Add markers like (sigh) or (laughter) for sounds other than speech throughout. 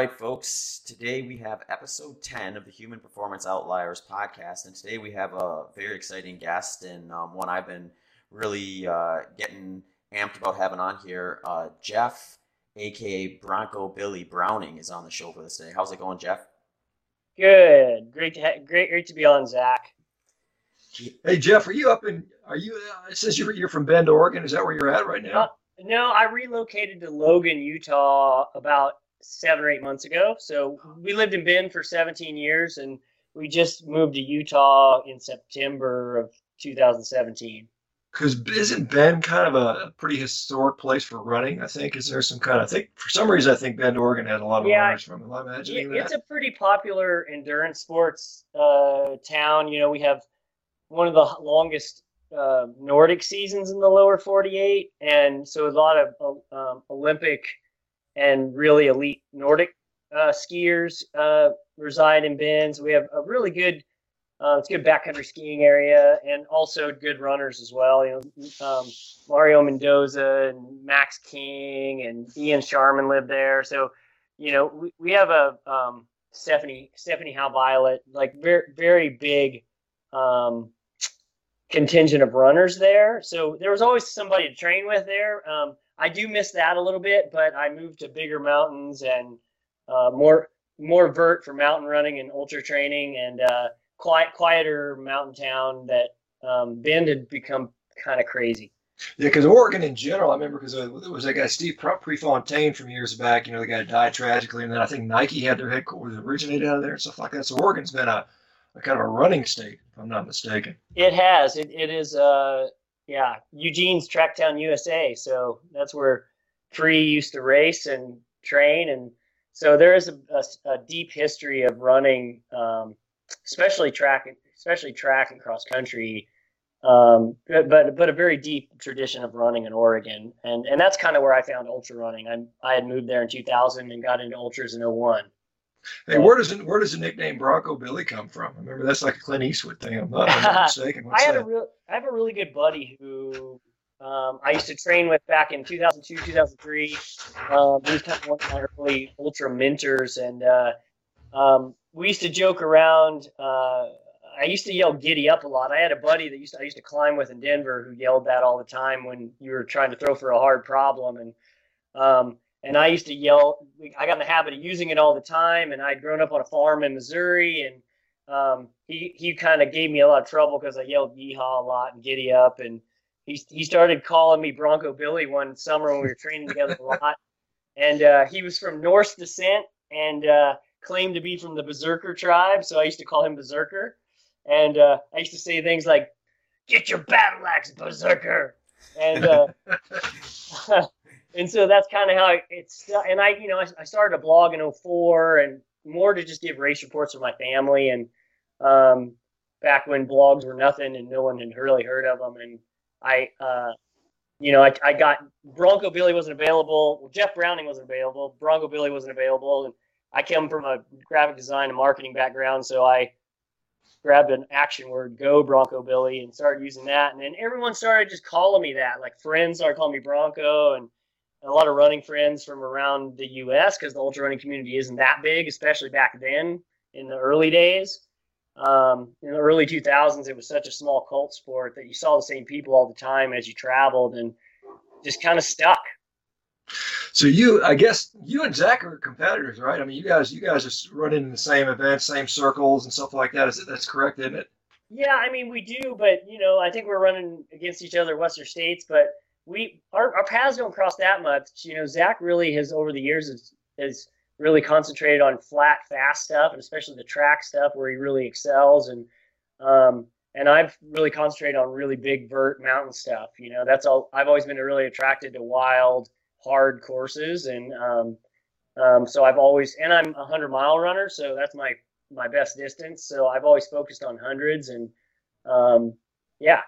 All right, folks. Today we have episode 10 of the Human Performance Outliers podcast. And today we have a very exciting guest and um, one I've been really uh, getting amped about having on here. Uh, Jeff, aka Bronco Billy Browning, is on the show for us today. How's it going, Jeff? Good. Great to ha- great great to be on, Zach. Hey Jeff, are you up in? Are you? Uh, it says you're you're from Bend, Oregon. Is that where you're at right now? Uh, no, I relocated to Logan, Utah about seven or eight months ago. So we lived in Bend for 17 years, and we just moved to Utah in September of 2017. Because isn't Bend kind of a pretty historic place for running? I think is there some kind of I think for some reason I think Bend, Oregon had a lot of Yeah, runners from. Am I imagining It's that? a pretty popular endurance sports uh, town. You know, we have one of the longest uh, Nordic seasons in the lower 48, and so a lot of uh, um, Olympic and really elite Nordic uh, skiers uh, reside in Bends. We have a really good, uh, it's a good backcountry skiing area, and also good runners as well. You know, um, Mario Mendoza and Max King and Ian Sharman live there, so you know we, we have a um, Stephanie Stephanie Howe Violett, like very very big um, contingent of runners there. So there was always somebody to train with there. Um, I do miss that a little bit, but I moved to bigger mountains and uh, more more vert for mountain running and ultra training, and uh, quiet quieter mountain town that um, Bend had become kind of crazy. Yeah, because Oregon in general, I remember because there was that guy Steve Prefontaine from years back. You know, the guy died tragically, and then I think Nike had their headquarters originated out of there and stuff like that. So Oregon's been a, a kind of a running state, if I'm not mistaken. It has. It, it is. Uh, yeah, Eugene's Tracktown USA. So that's where Pre used to race and train, and so there is a, a, a deep history of running, um, especially track, especially track and cross country. Um, but, but but a very deep tradition of running in Oregon, and and that's kind of where I found ultra running. I I had moved there in 2000 and got into ultras in 01. Hey, where does it, where does the nickname Bronco Billy come from? I remember that's like a Clint Eastwood thing. I'm not, I'm not mistaken. What's I had that? a real, I have a really good buddy who um, I used to train with back in 2002, 2003. Um, he was kind of one of my early ultra mentors, and uh, um, we used to joke around. Uh, I used to yell "giddy up" a lot. I had a buddy that used to, I used to climb with in Denver who yelled that all the time when you were trying to throw for a hard problem, and um, and I used to yell. I got in the habit of using it all the time, and I'd grown up on a farm in Missouri, and um, he he kind of gave me a lot of trouble because I yelled "yeehaw" a lot and "giddy up," and he he started calling me Bronco Billy one summer when we were training together a lot, (laughs) and uh, he was from Norse descent and uh, claimed to be from the Berserker tribe, so I used to call him Berserker, and uh, I used to say things like "Get your battle axe, Berserker," and uh, (laughs) and so that's kind of how it's. And I, you know, I, I started a blog in 04 and more to just give race reports for my family and um, back when blogs were nothing and no one had really heard of them. And I, uh, you know, I, I got Bronco Billy wasn't available. Jeff Browning wasn't available. Bronco Billy wasn't available, and I came from a graphic design and marketing background, so I grabbed an action word, "Go Bronco Billy," and started using that. And then everyone started just calling me that. Like friends started calling me Bronco, and a lot of running friends from around the U.S. because the ultra running community isn't that big, especially back then in the early days. Um, in the early 2000s, it was such a small cult sport that you saw the same people all the time as you traveled, and just kind of stuck. So you, I guess, you and Zach are competitors, right? I mean, you guys, you guys are running in the same events, same circles, and stuff like that. Is it, that's correct, isn't it? Yeah, I mean we do, but you know, I think we're running against each other, Western states, but we our, our paths don't cross that much. You know, Zach really has over the years has, has really concentrated on flat, fast stuff, and especially the track stuff where he really excels. And um, and I've really concentrated on really big vert mountain stuff. You know, that's all. I've always been really attracted to wild, hard courses, and um, um, so I've always and I'm a hundred mile runner, so that's my my best distance. So I've always focused on hundreds, and um, yeah,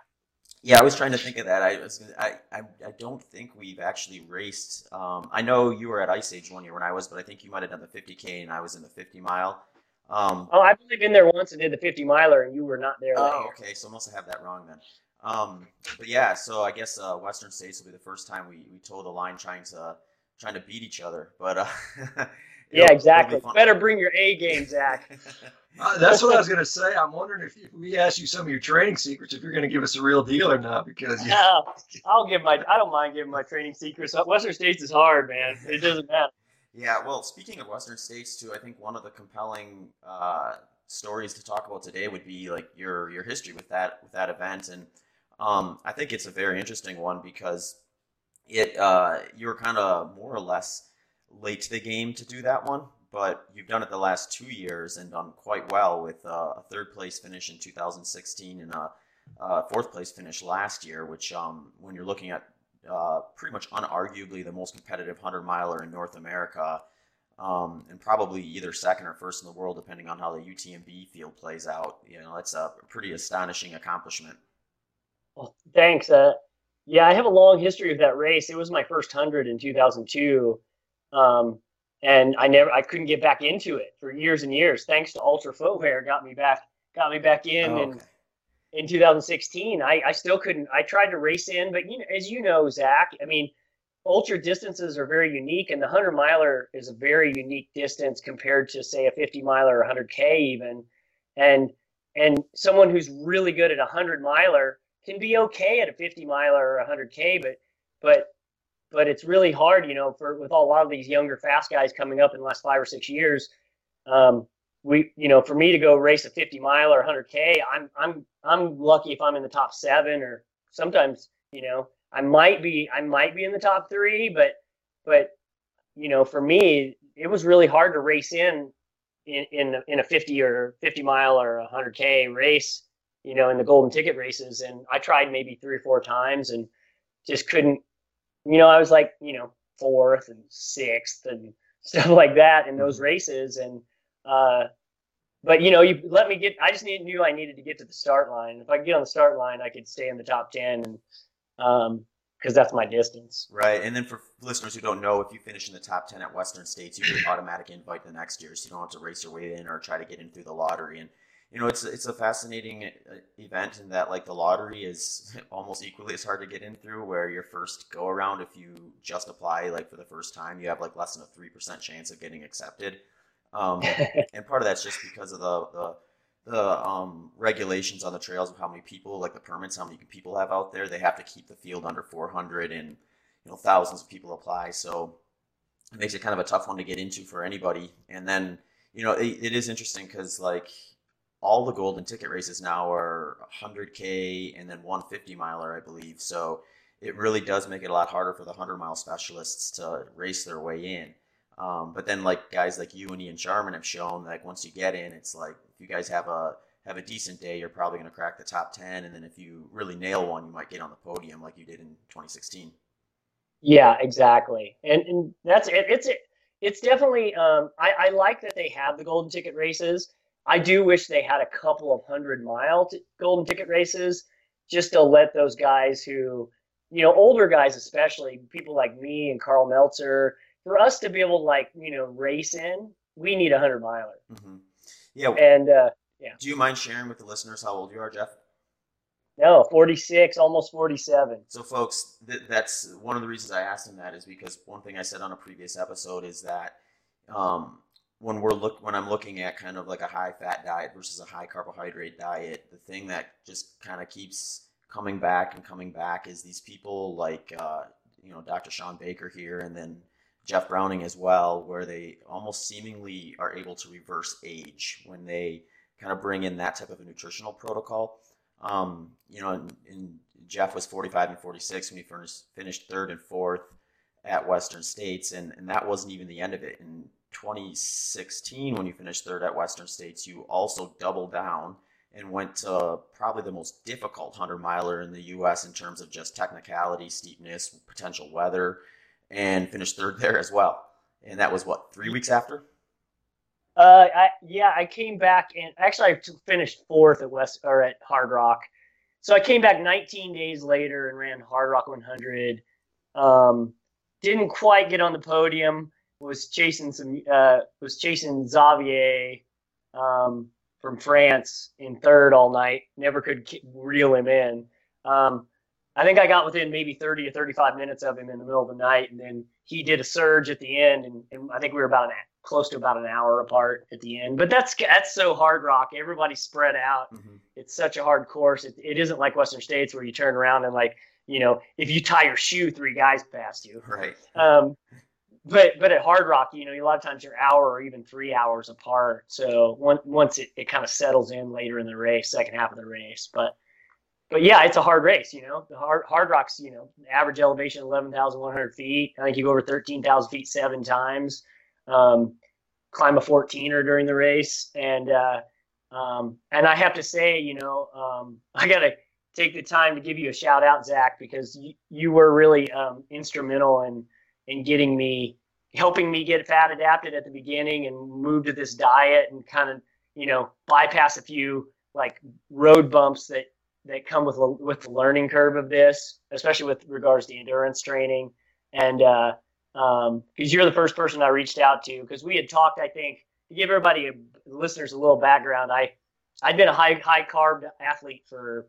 Yeah, I was trying to think of that. I was, gonna- I, I, I don't think we've actually raced. Um, I know you were at Ice Age one year when I was, but I think you might have done the 50k and I was in the 50 mile. Um, Oh, I've only been there once and did the 50 miler, and you were not there. oh, year. okay, so I must have that wrong then. Um, but yeah, so I guess uh, Western States will be the first time we, we toe the line trying to trying to beat each other. But uh, (laughs) yeah, exactly. Better bring your A game, Zach. (laughs) uh, that's what I was going to say. I'm wondering if, if, we ask you some of your training secrets, if you're going to give us a real deal or not. Because yeah, uh, I'll give my. I don't mind giving my training secrets. Western States is hard, man. It doesn't matter. Yeah, well, speaking of Western States too, I think one of the compelling uh, stories to talk about today would be like your your history with that with that event, and um, I think it's a very interesting one because it uh, you were kind of more or less late to the game to do that one, but you've done it the last two years and done quite well with uh, a third place finish in 2016 and a, a fourth place finish last year, which um, when you're looking at uh, pretty much unarguably the most competitive 100 miler in North America. Um, and probably either second or first in the world, depending on how the UTMB field plays out. You know, that's a pretty astonishing accomplishment. Well, thanks. Uh, yeah, I have a long history of that race. It was my first hundred in 2002, um, and I never, I couldn't get back into it for years and years. Thanks to Altra Footwear, got me back, got me back in, oh, okay. and in 2016, I, I still couldn't. I tried to race in, but you know, as you know, Zach, I mean, ultra distances are very unique, and the 100 miler is a very unique distance compared to, say, a 50 miler or 100k even, and and someone who's really good at a 100 miler can be okay at a 50 miler or 100k, but but but it's really hard, you know, for with a lot of these younger fast guys coming up in the last five or six years. Um, we, you know, for me to go race a 50 mile or 100k, I'm I'm I'm lucky if I'm in the top seven, or sometimes, you know, I might be I might be in the top three, but but you know, for me, it was really hard to race in in in, in a 50 or 50 mile or 100k race you know, in the golden ticket races. And I tried maybe three or four times and just couldn't, you know, I was like, you know, fourth and sixth and (laughs) stuff like that in those mm-hmm. races. And, uh, but you know, you let me get, I just need, knew I needed to get to the start line. If I could get on the start line, I could stay in the top 10 and, um, because that's my distance. Right. And then for listeners who don't know, if you finish in the top 10 at Western States, you get automatic invite the next year. So you don't have to race your way in or try to get in through the lottery. And you know, it's it's a fascinating uh, event in that like the lottery is (laughs) almost equally as hard to get in through. Where your first go around, if you just apply like for the first time, you have like less than a three percent chance of getting accepted. Um, (laughs) and part of that's just because of the the the um, regulations on the trails of how many people, like the permits, how many people have out there. They have to keep the field under 400, and you know thousands of people apply. So it makes it kind of a tough one to get into for anybody. And then you know it, it is interesting because like all the golden ticket races now are 100k and then 150 miler, I believe. So it really does make it a lot harder for the 100 mile specialists to race their way in. Um, but then like guys like you and Ian Sharman have shown, like once you get in, it's like if you guys have a have a decent day, you're probably going to crack the top 10. And then if you really nail one, you might get on the podium like you did in 2016. Yeah, exactly. And, and that's it. It's, it's definitely, um, I, I like that they have the golden ticket races I do wish they had a couple of hundred mile t- golden ticket races just to let those guys who, you know, older guys especially, people like me and Karl Meltzer, for us to be able to like, you know, race in, we need a hundred miler. Mm-hmm. Yeah. And uh, yeah. Do you mind sharing with the listeners how old you are, Jeff? No, 46, almost 47. So, folks, th- that's one of the reasons I asked him that is because one thing I said on a previous episode is that um, when we're look when I'm looking at kind of like a high fat diet versus a high carbohydrate diet, the thing that just kind of keeps coming back and coming back is these people like uh, you know Dr. Shawn Baker here, and then Jeff Browning as well, where they almost seemingly are able to reverse age when they kind of bring in that type of a nutritional protocol. Um, you know, and, and Jeff was 45 and 46 when he finished, finished third and fourth at Western States, and, and that wasn't even the end of it. And 2016, when you finished third at Western States, you also doubled down and went to probably the most difficult 100 miler in the U.S. in terms of just technicality, steepness, potential weather, and finished third there as well. And that was what, three weeks after? Uh, I, yeah, I came back and actually I finished fourth at West or at Hardrock. So I came back 19 days later and ran Hardrock 100. Um, didn't quite get on the podium was chasing some uh, was chasing Xavier um, from France in third all night. Never could reel him in. Um, I think I got within maybe 30 or 35 minutes of him in the middle of the night, and then he did a surge at the end, and, and I think we were about an, close to about an hour apart at the end. But that's that's so Hardrock. Everybody's spread out. Mm-hmm. It's such a hard course. It, it isn't like Western States where you turn around and like you know if you tie your shoe, three guys pass you. Right. Um, but but at Hardrock, you know, a lot of times you're hour or even three hours apart. So once once it, it kind of settles in later in the race, second half of the race. But but yeah, it's a hard race. You know, the hard Hardrock's you know average elevation eleven thousand one hundred feet. I think you go over thirteen thousand feet seven times. Um, climb a 14er during the race, and uh, um, and I have to say, you know, um, (laughs) I gotta take the time to give you a shout out, Zach, because you, you were really um, instrumental in in getting me, helping me get fat adapted at the beginning and move to this diet and kind of, you know, bypass a few like road bumps that that come with with the learning curve of this, especially with regards to endurance training. And because uh, um, you're the first person I reached out to, because we had talked, I think, to give everybody, a, listeners, a little background. I I'd been a high high carb athlete for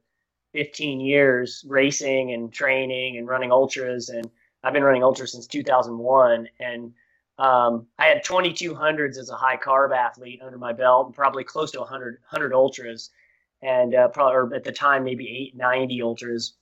15 years, racing and training and running ultras, and I've been running ultra since 2001, and um, I had 2200s as a high carb athlete under my belt, and probably close to 100 100 ultras, and uh, probably or at the time maybe 890 ultras.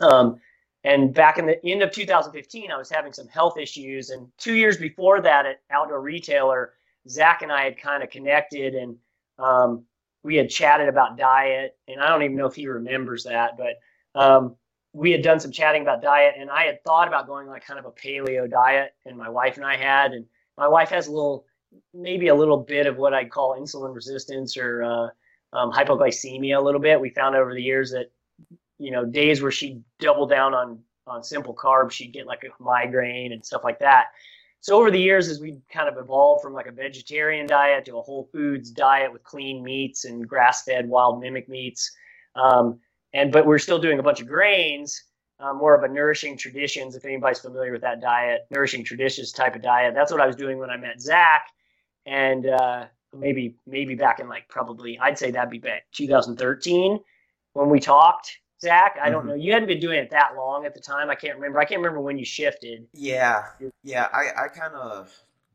Um, and back in the end of 2015, I was having some health issues, and two years before that, at Outdoor Retailer, Zach and I had kind of connected, and um, we had chatted about diet, and I don't even know if he remembers that, but um, we had done some chatting about diet and I had thought about going like kind of a paleo diet and my wife and I had and my wife has a little maybe a little bit of what I'd call insulin resistance or uh, um, hypoglycemia a little bit. We found over the years that you know days where she'd double down on on simple carbs, she'd get like a migraine and stuff like that. So over the years, as we kind of evolved from like a vegetarian diet to a whole foods diet with clean meats and grass-fed wild mimic meats, um, and but we're still doing a bunch of grains, uh, more of a nourishing traditions. If anybody's familiar with that diet, nourishing traditions type of diet. That's what I was doing when I met Zach, and uh, maybe maybe back in like probably I'd say that'd be back 2013 when we talked. Zach, I don't mm-hmm. know. You hadn't been doing it that long at the time. I can't remember. I can't remember when you shifted. Yeah, yeah. I I kind of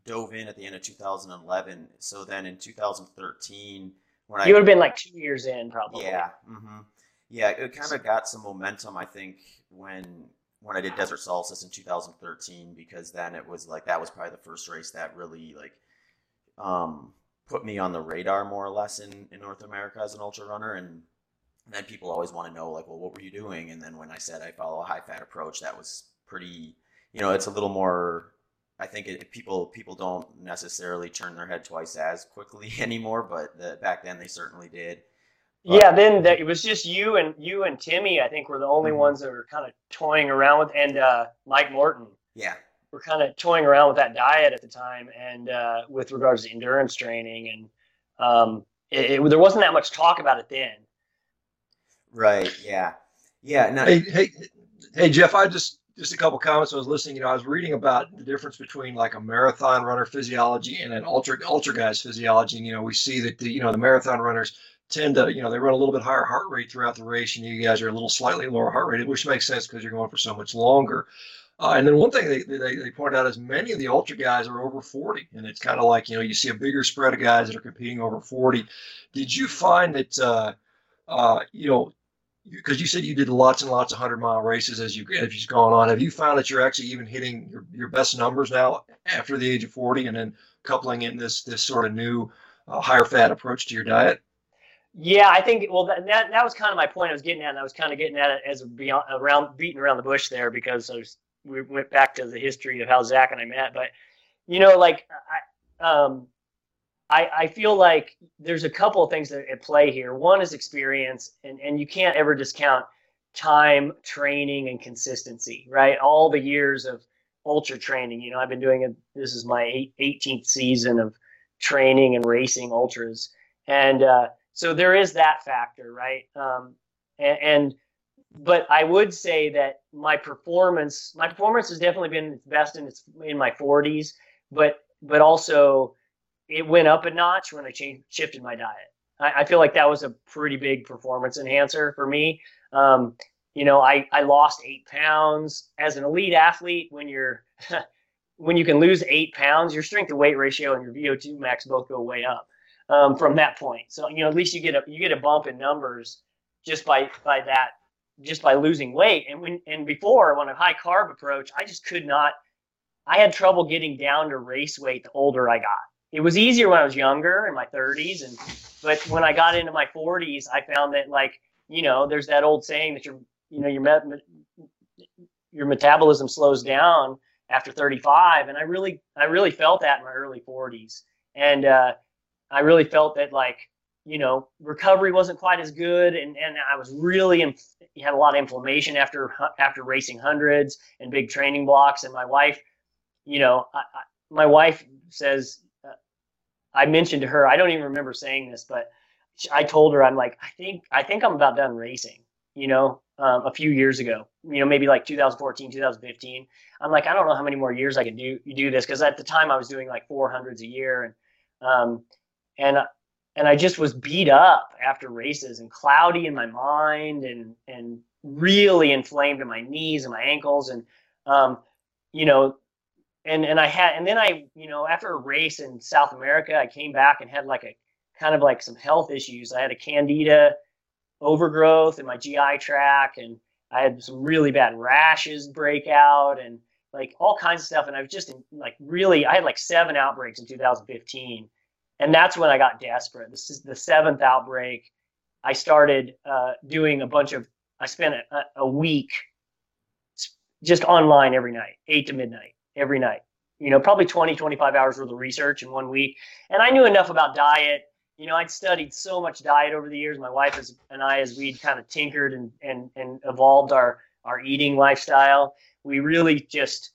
dove in at the end of 2011. So then in 2013, when I you I, would have been like two years in, probably. Yeah. Mm-hmm. Yeah, it kind of got some momentum, I think, when when I did Desert Solstice in 2013, because then it was like that was probably the first race that really like um, put me on the radar more or less in, in North America as an ultra runner. And then people always want to know like, well, what were you doing? And then when I said I follow a high fat approach, that was pretty, you know, it's a little more. I think it, people people don't necessarily turn their head twice as quickly (laughs) anymore, but the, back then they certainly did yeah, then that, it was just you and you and Timmy. I think were the only mm-hmm. ones that were kind of toying around with, and uh, Mike Morton. Yeah, were kind of toying around with that diet at the time, and uh, with regards to endurance training, and um, it, it, there wasn't that much talk about it then. Right. Yeah. Yeah. No. Hey, hey, hey, Jeff. I just just a couple comments. I was listening. You know, I was reading about the difference between like a marathon runner physiology and an ultra ultra guy's physiology. And, you know, we see that the you know the marathon runners tend to, you know, they run a little bit higher heart rate throughout the race, and you guys are a little slightly lower heart rate, which makes sense because you're going for so much longer. Uh, and then one thing they, they, they point out is many of the ultra guys are over 40, and it's kind of like, you know, you see a bigger spread of guys that are competing over 40. Did you find that, uh, uh, you know, because you said you did lots and lots of hundred mile races as you as you've gone on. Have you found that you're actually even hitting your, your best numbers now after the age of 40, and then coupling in this this sort of new uh, higher fat approach to your diet? Yeah, I think well that, that, that was kind of my point I was getting at, and I was kind of getting at it as a beyond around beating around the bush there because was, we went back to the history of how Zach and I met. But you know, like I, um, I I feel like there's a couple of things at play here. One is experience, and and you can't ever discount time, training, and consistency. Right, all the years of ultra training. You know, I've been doing it. This is my 18th season of training and racing ultras, and uh, so there is that factor, right? Um, and, and, but I would say that my performance, my performance has definitely been its best in its in my 40s, but but also it went up a notch when I changed shifted my diet. I, I feel like that was a pretty big performance enhancer for me. Um, you know, I, I lost eight pounds as an elite athlete. When you're, (laughs) when you can lose eight pounds, your strength to weight ratio and your VO2 max both go way up um, from that point. So, you know, at least you get a, you get a bump in numbers just by, by that, just by losing weight. And when, and before on a high carb approach, I just could not, I had trouble getting down to race weight the older I got. It was easier when I was younger in my 30s and but when I got into my 40s, I found that like you know, there's that old saying that your you know your met, your metabolism slows down after 35, and I really I really felt that in my early 40s, and uh, I really felt that like you know recovery wasn't quite as good, and and I was really inf- had a lot of inflammation after after racing hundreds and big training blocks, and my wife, you know, I, I, my wife says I mentioned to her, I don't even remember saying this, but I told her, I'm like, I think, I think I'm about done racing, you know, um, a few years ago, you know, maybe like 2014, 2015. I'm like, I don't know how many more years I can do, do this. Cause at the time I was doing like 400s a year. And, um, and, and I just was beat up after races and cloudy in my mind and, and really inflamed in my knees and my ankles. And, um, you know, and and I had and then I you know after a race in South America I came back and had like a kind of like some health issues. I had a candida overgrowth in my GI tract and I had some really bad rashes break out and like all kinds of stuff and I was just in, like really I had like seven outbreaks in 2015 and that's when I got desperate. This is the seventh outbreak. I started uh, doing a bunch of I spent a, a week just online every night, eight to midnight every night. You know, probably 20, 25 hours worth of research in one week. And I knew enough about diet. You know, I'd studied so much diet over the years. My wife and I, as we'd kind of tinkered and, and, and evolved our, our eating lifestyle, we really just,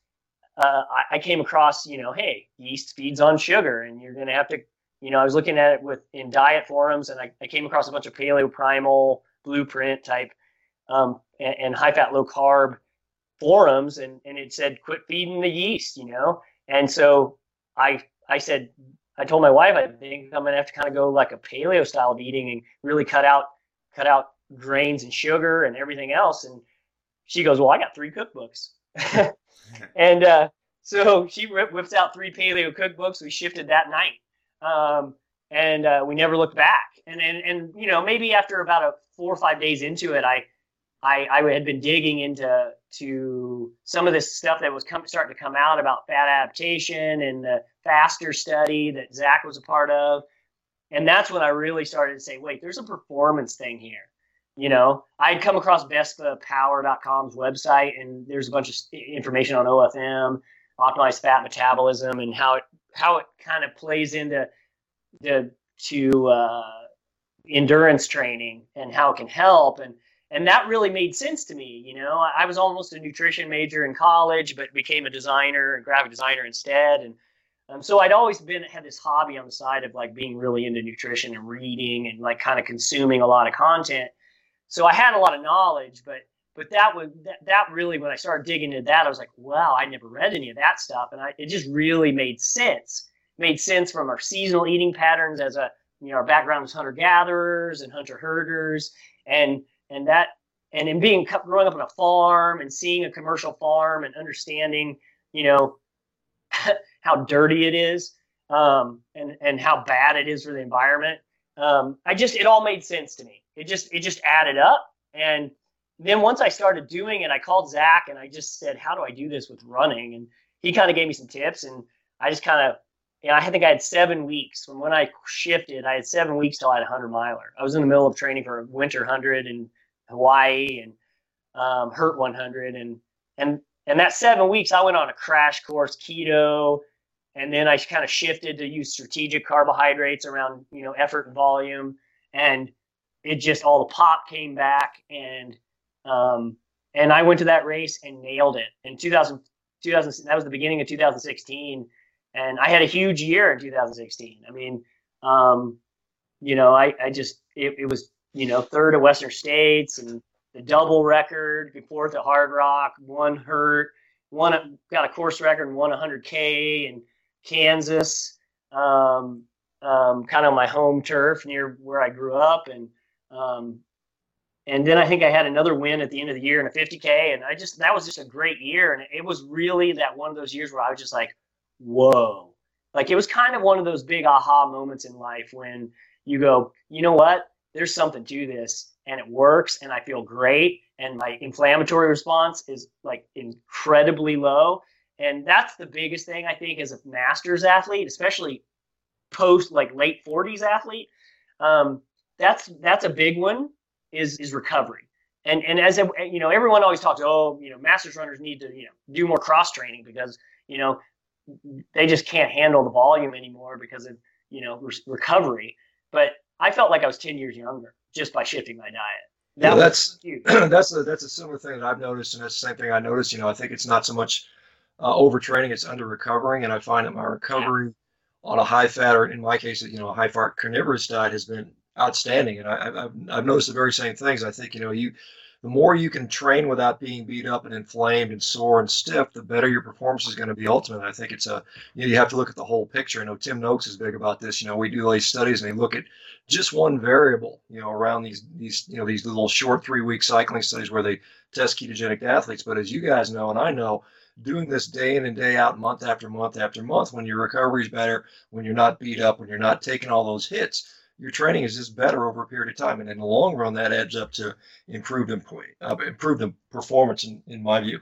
uh, I, I came across, you know, hey, yeast feeds on sugar and you're going to have to, you know, I was looking at it with in diet forums and I, I came across a bunch of paleo primal blueprint type um, and, and high fat, low carb forums and, and it said quit feeding the yeast you know? And so i i said i told my wife i think i'm gonna have to kind of go like a paleo style of eating and really cut out cut out grains and sugar and everything else. And she goes well i got three cookbooks. (laughs) And uh, so she whips out three paleo cookbooks. We shifted that night um, and uh, we never looked back and, and and you know maybe after about a four or five days into it i I, I had been digging into to some of this stuff that was come, starting to come out about fat adaptation and the faster study that Zach was a part of. And that's when I really started to say, wait, there's a performance thing here. You know, I'd come across VespaPower.com's website, and there's a bunch of information on OFM, optimized fat metabolism, and how it how it kind of plays into the to uh, endurance training and how it can help. And and that really made sense to me. You know, I was almost a nutrition major in college, but became a designer and graphic designer instead. And um, so I'd always been had this hobby on the side of like being really into nutrition and reading and like kind of consuming a lot of content. So I had a lot of knowledge, but but that was that, that really when I started digging into that, I was like, wow, I never read any of that stuff, and I, it just really made sense. It made sense from our seasonal eating patterns as a you know our background was hunter gatherers and hunter herders, and and that and in being growing up on a farm and seeing a commercial farm and understanding you know (laughs) how dirty it is um, and and how bad it is for the environment um, i just it all made sense to me. It just it just added up. And then once i started doing it i called zach and i just said how do i do this with running and he kind of gave me some tips and i just kind of you know, I think I had seven weeks from when I shifted. I had seven weeks till I had a hundred miler. I was in the middle of training for a winter hundred and Hawaii and um, Hurt 100, and and and that seven weeks I went on a crash course keto, and then I kind of shifted to use strategic carbohydrates around you know effort and volume, and it just all the pop came back, and um, and I went to that race and nailed it in 2000, 2000 that was the beginning of 2016 and I had a huge year in 2016. I mean, um, you know, I, I just, it, it was you know, third at Western States and the double record, fourth at Hardrock, one hurt, one got a course record and won 100K in Kansas, um, um, kind of my home turf near where I grew up. And, um, and then I think I had another win at the end of the year in a 50k, and I just that was just a great year, and it was really that one of those years where I was just like, whoa, like it was kind of one of those big aha moments in life when you go, you know what, there's something to this, and it works, and I feel great, and my inflammatory response is like incredibly low, and that's the biggest thing I think as a masters athlete, especially post like late 40s athlete. Um, that's that's a big one is is recovery. And and as you know, everyone always talks, oh, you know, masters runners need to you know do more cross training because you know they just can't handle the volume anymore because of you know re- recovery. But I felt like I was ten years younger just by shifting my diet. That yeah, that's (clears throat) that's a that's a similar thing that I've noticed, and that's the same thing I noticed. You know, I think it's not so much uh, overtraining; it's under recovering, and I find that my recovery yeah. on a high fat, or in my case, you know, a high fat carnivorous diet has been outstanding. And I, have I've noticed the very same things. I think, you know, you, the more you can train without being beat up and inflamed and sore and stiff, the better your performance is going to be ultimate. I think it's a, you, know, you have to look at the whole picture. I know Tim Noakes is big about this. You know, we do these studies and they look at just one variable, you know, around these, these, you know, these little short three week cycling studies where they test ketogenic athletes. But as you guys know, and I know, doing this day in and day out, month after month after month, when your recovery is better, when you're not beat up, when you're not taking all those hits, your training is just better over a period of time. And in the long run, that adds up to improved uh, improved performance, in, in my view.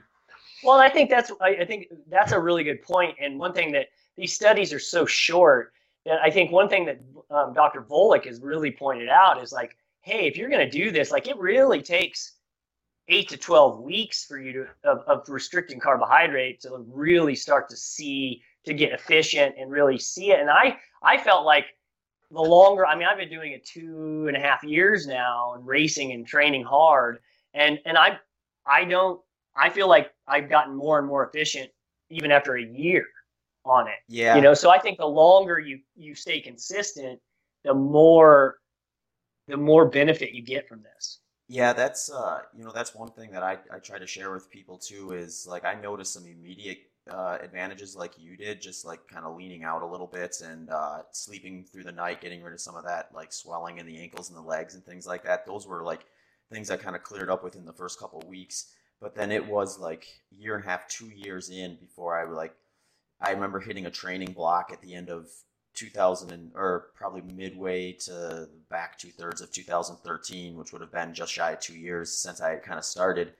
Well, I think that's I, think that's a really good point. And one thing that these studies are so short that I think one thing that um, Dr. Volek has really pointed out is like, hey, if you're going to do this, like it really takes eight to 12 weeks for you to of, of restricting carbohydrate to really start to see to get efficient and really see it. And I I felt like the longer I mean I've been doing it two and a half years now and racing and training hard and and I I don't I feel like I've gotten more and more efficient even after a year on it. Yeah. You know, so I think the longer you you stay consistent, the more the more benefit you get from this. Yeah, that's uh you know that's one thing that I, I try to share with people too is like I notice some immediate uh, advantages like you did, just like kind of leaning out a little bit and uh, sleeping through the night, getting rid of some of that like swelling in the ankles and the legs and things like that. Those were like things I kind of cleared up within the first couple weeks. But then it was like year and a half, two years in before I like I remember hitting a training block at the end of 2000 and, or probably midway to back two thirds of 2013, which would have been just shy of two years since I had kind of started,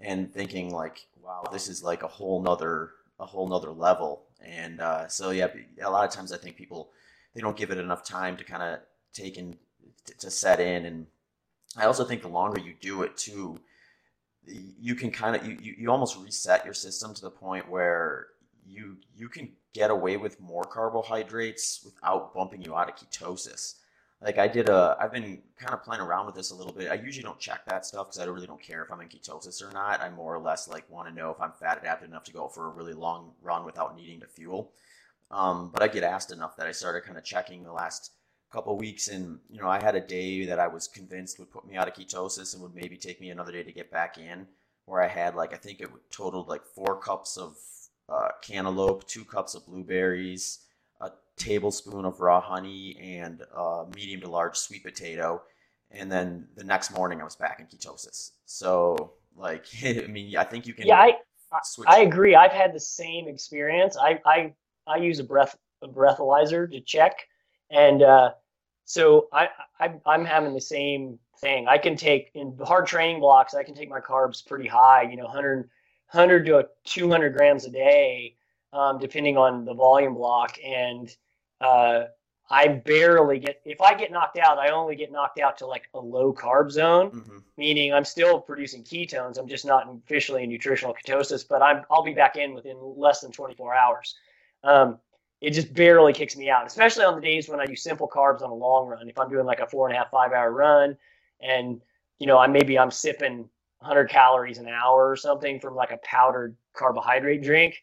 and thinking like, wow, this is like a whole nother a whole nother level. And uh, so yeah, a lot of times I think people they don't give it enough time to kind of take in to set in. And I also think the longer you do it too, you can kind of you, you almost reset your system to the point where you you can get away with more carbohydrates without bumping you out of ketosis like I did a, I've been kind of playing around with this a little bit. I usually don't check that stuff because I really don't care if I'm in ketosis or not. I more or less like want to know if I'm fat adapted enough to go for a really long run without needing to fuel. Um, but I get asked enough that I started kind of checking the last couple weeks, and you know I had a day that I was convinced would put me out of ketosis and would maybe take me another day to get back in, where I had like I think it totaled like four cups of uh, cantaloupe, two cups of blueberries tablespoon of raw honey and a medium to large sweet potato. And then the next morning I was back in ketosis. So like, (laughs) I mean, I think you can. Yeah, I, I agree. I've had the same experience. I, I, I use a breath, a breathalyzer to check. And, uh, so I, I, I'm having the same thing. I can take in hard training blocks, I can take my carbs pretty high, you know, 100, 100 to 200 grams a day, um, depending on the volume block. And, uh, I barely get if I get knocked out, I only get knocked out to like a low carb zone, mm-hmm. meaning I'm still producing ketones. I'm just not officially in nutritional ketosis, but I'm I'll be back in within less than 24 hours. Um, it just barely kicks me out, especially on the days when I do simple carbs on a long run. If I'm doing like a four and a half, five hour run, and you know, I maybe I'm sipping 100 calories an hour or something from like a powdered carbohydrate drink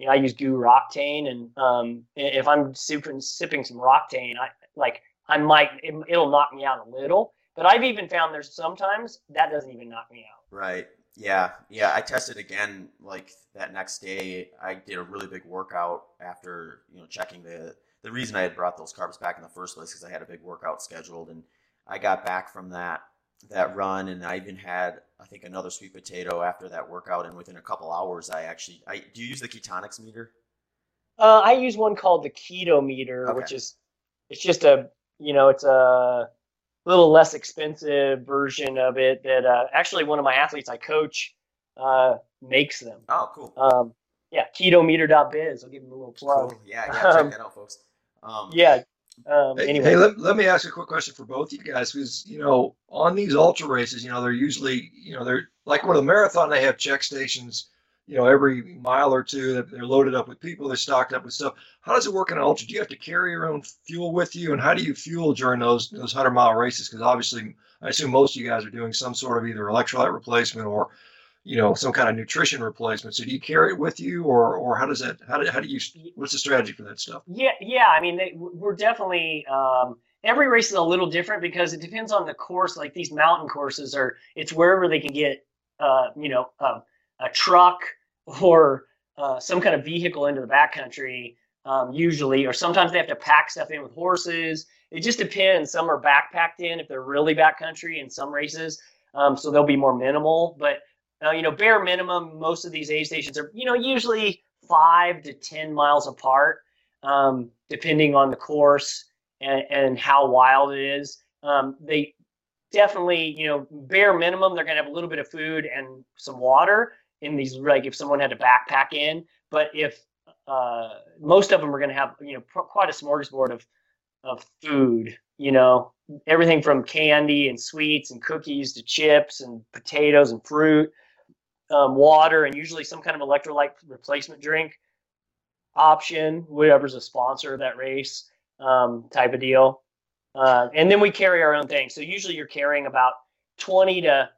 you know, I use GU Roctane, and um, if I'm sipping, sipping some Roctane, I like I might it, it'll knock me out a little. But I've even found there's sometimes that doesn't even knock me out. Right. Yeah. Yeah. I tested again like that next day. I did a really big workout after you know checking the the reason I had brought those carbs back in the first place because I had a big workout scheduled, and I got back from that that run, and I even had I think another sweet potato after that workout, and within a couple hours, I actually I do you use the Ketonix meter? Uh, I use one called the Keto Meter, Okay. which is it's just a you know it's a little less expensive version of it that uh, actually one of my athletes I coach uh, makes them. Oh, cool. Um, yeah, ketometer.biz. I'll give him a little plug. Cool. Yeah, yeah. Check Um, that out, folks. Um, Yeah. Um, Hey, anyway, hey, let, let me ask a quick question for both of you guys, because you know, on these ultra races, you know, they're usually, you know, they're like with a marathon, they have check stations, you know, every mile or two. that They're loaded up with people, they're stocked up with stuff. How does it work in an ultra? Do you have to carry your own fuel with you, and how do you fuel during those those hundred mile races? Because obviously, I assume most of you guys are doing some sort of either electrolyte replacement or, you know, some kind of nutrition replacement. So do you carry it with you, or or how does that? How do how do you? What's the strategy for that stuff? Yeah, yeah. I mean, they, we're definitely um, every race is a little different because it depends on the course. Like these mountain courses are, it's wherever they can get, uh, you know, a, a truck or uh, some kind of vehicle into the backcountry. Um, usually, or sometimes they have to pack stuff in with horses. It just depends. Some are backpacked in if they're really backcountry in some races, um, so they'll be more minimal. But uh, you know, bare minimum, most of these aid stations are, you know, usually five to ten miles apart um, depending on the course and, and how wild it is. Um, they definitely, you know, bare minimum, they're going to have a little bit of food and some water in these, like if someone had to backpack in. But if uh, most of them are going to have, you know, pr- quite a smorgasbord of, of food, you know, everything from candy and sweets and cookies to chips and potatoes and fruit, um, water, and usually some kind of electrolyte replacement drink option, whoever's a sponsor of that race, um, type of deal. Uh, and then we carry our own thing. So usually you're carrying about 20 to,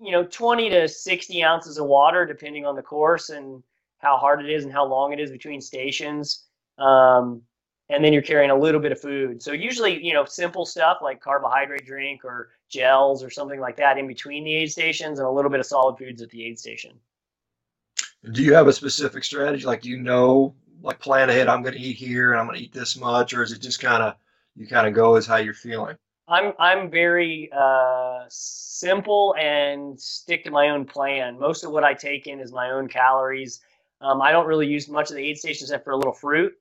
you know, 20 to 60 ounces of water, depending on the course and how hard it is and how long it is between stations. Um, and then you're carrying a little bit of food. So usually, you know, simple stuff like carbohydrate drink or gels or something like that in between the aid stations and a little bit of solid foods at the aid station. Do you have a specific strategy? Like, you know, like, plan ahead? I'm going to eat here, and I'm going to eat this much, or is it just kind of you kind of go as how you're feeling? I'm I'm very uh, simple and stick to my own plan. Most of what I take in is my own calories. Um, I don't really use much of the aid stations except for a little fruit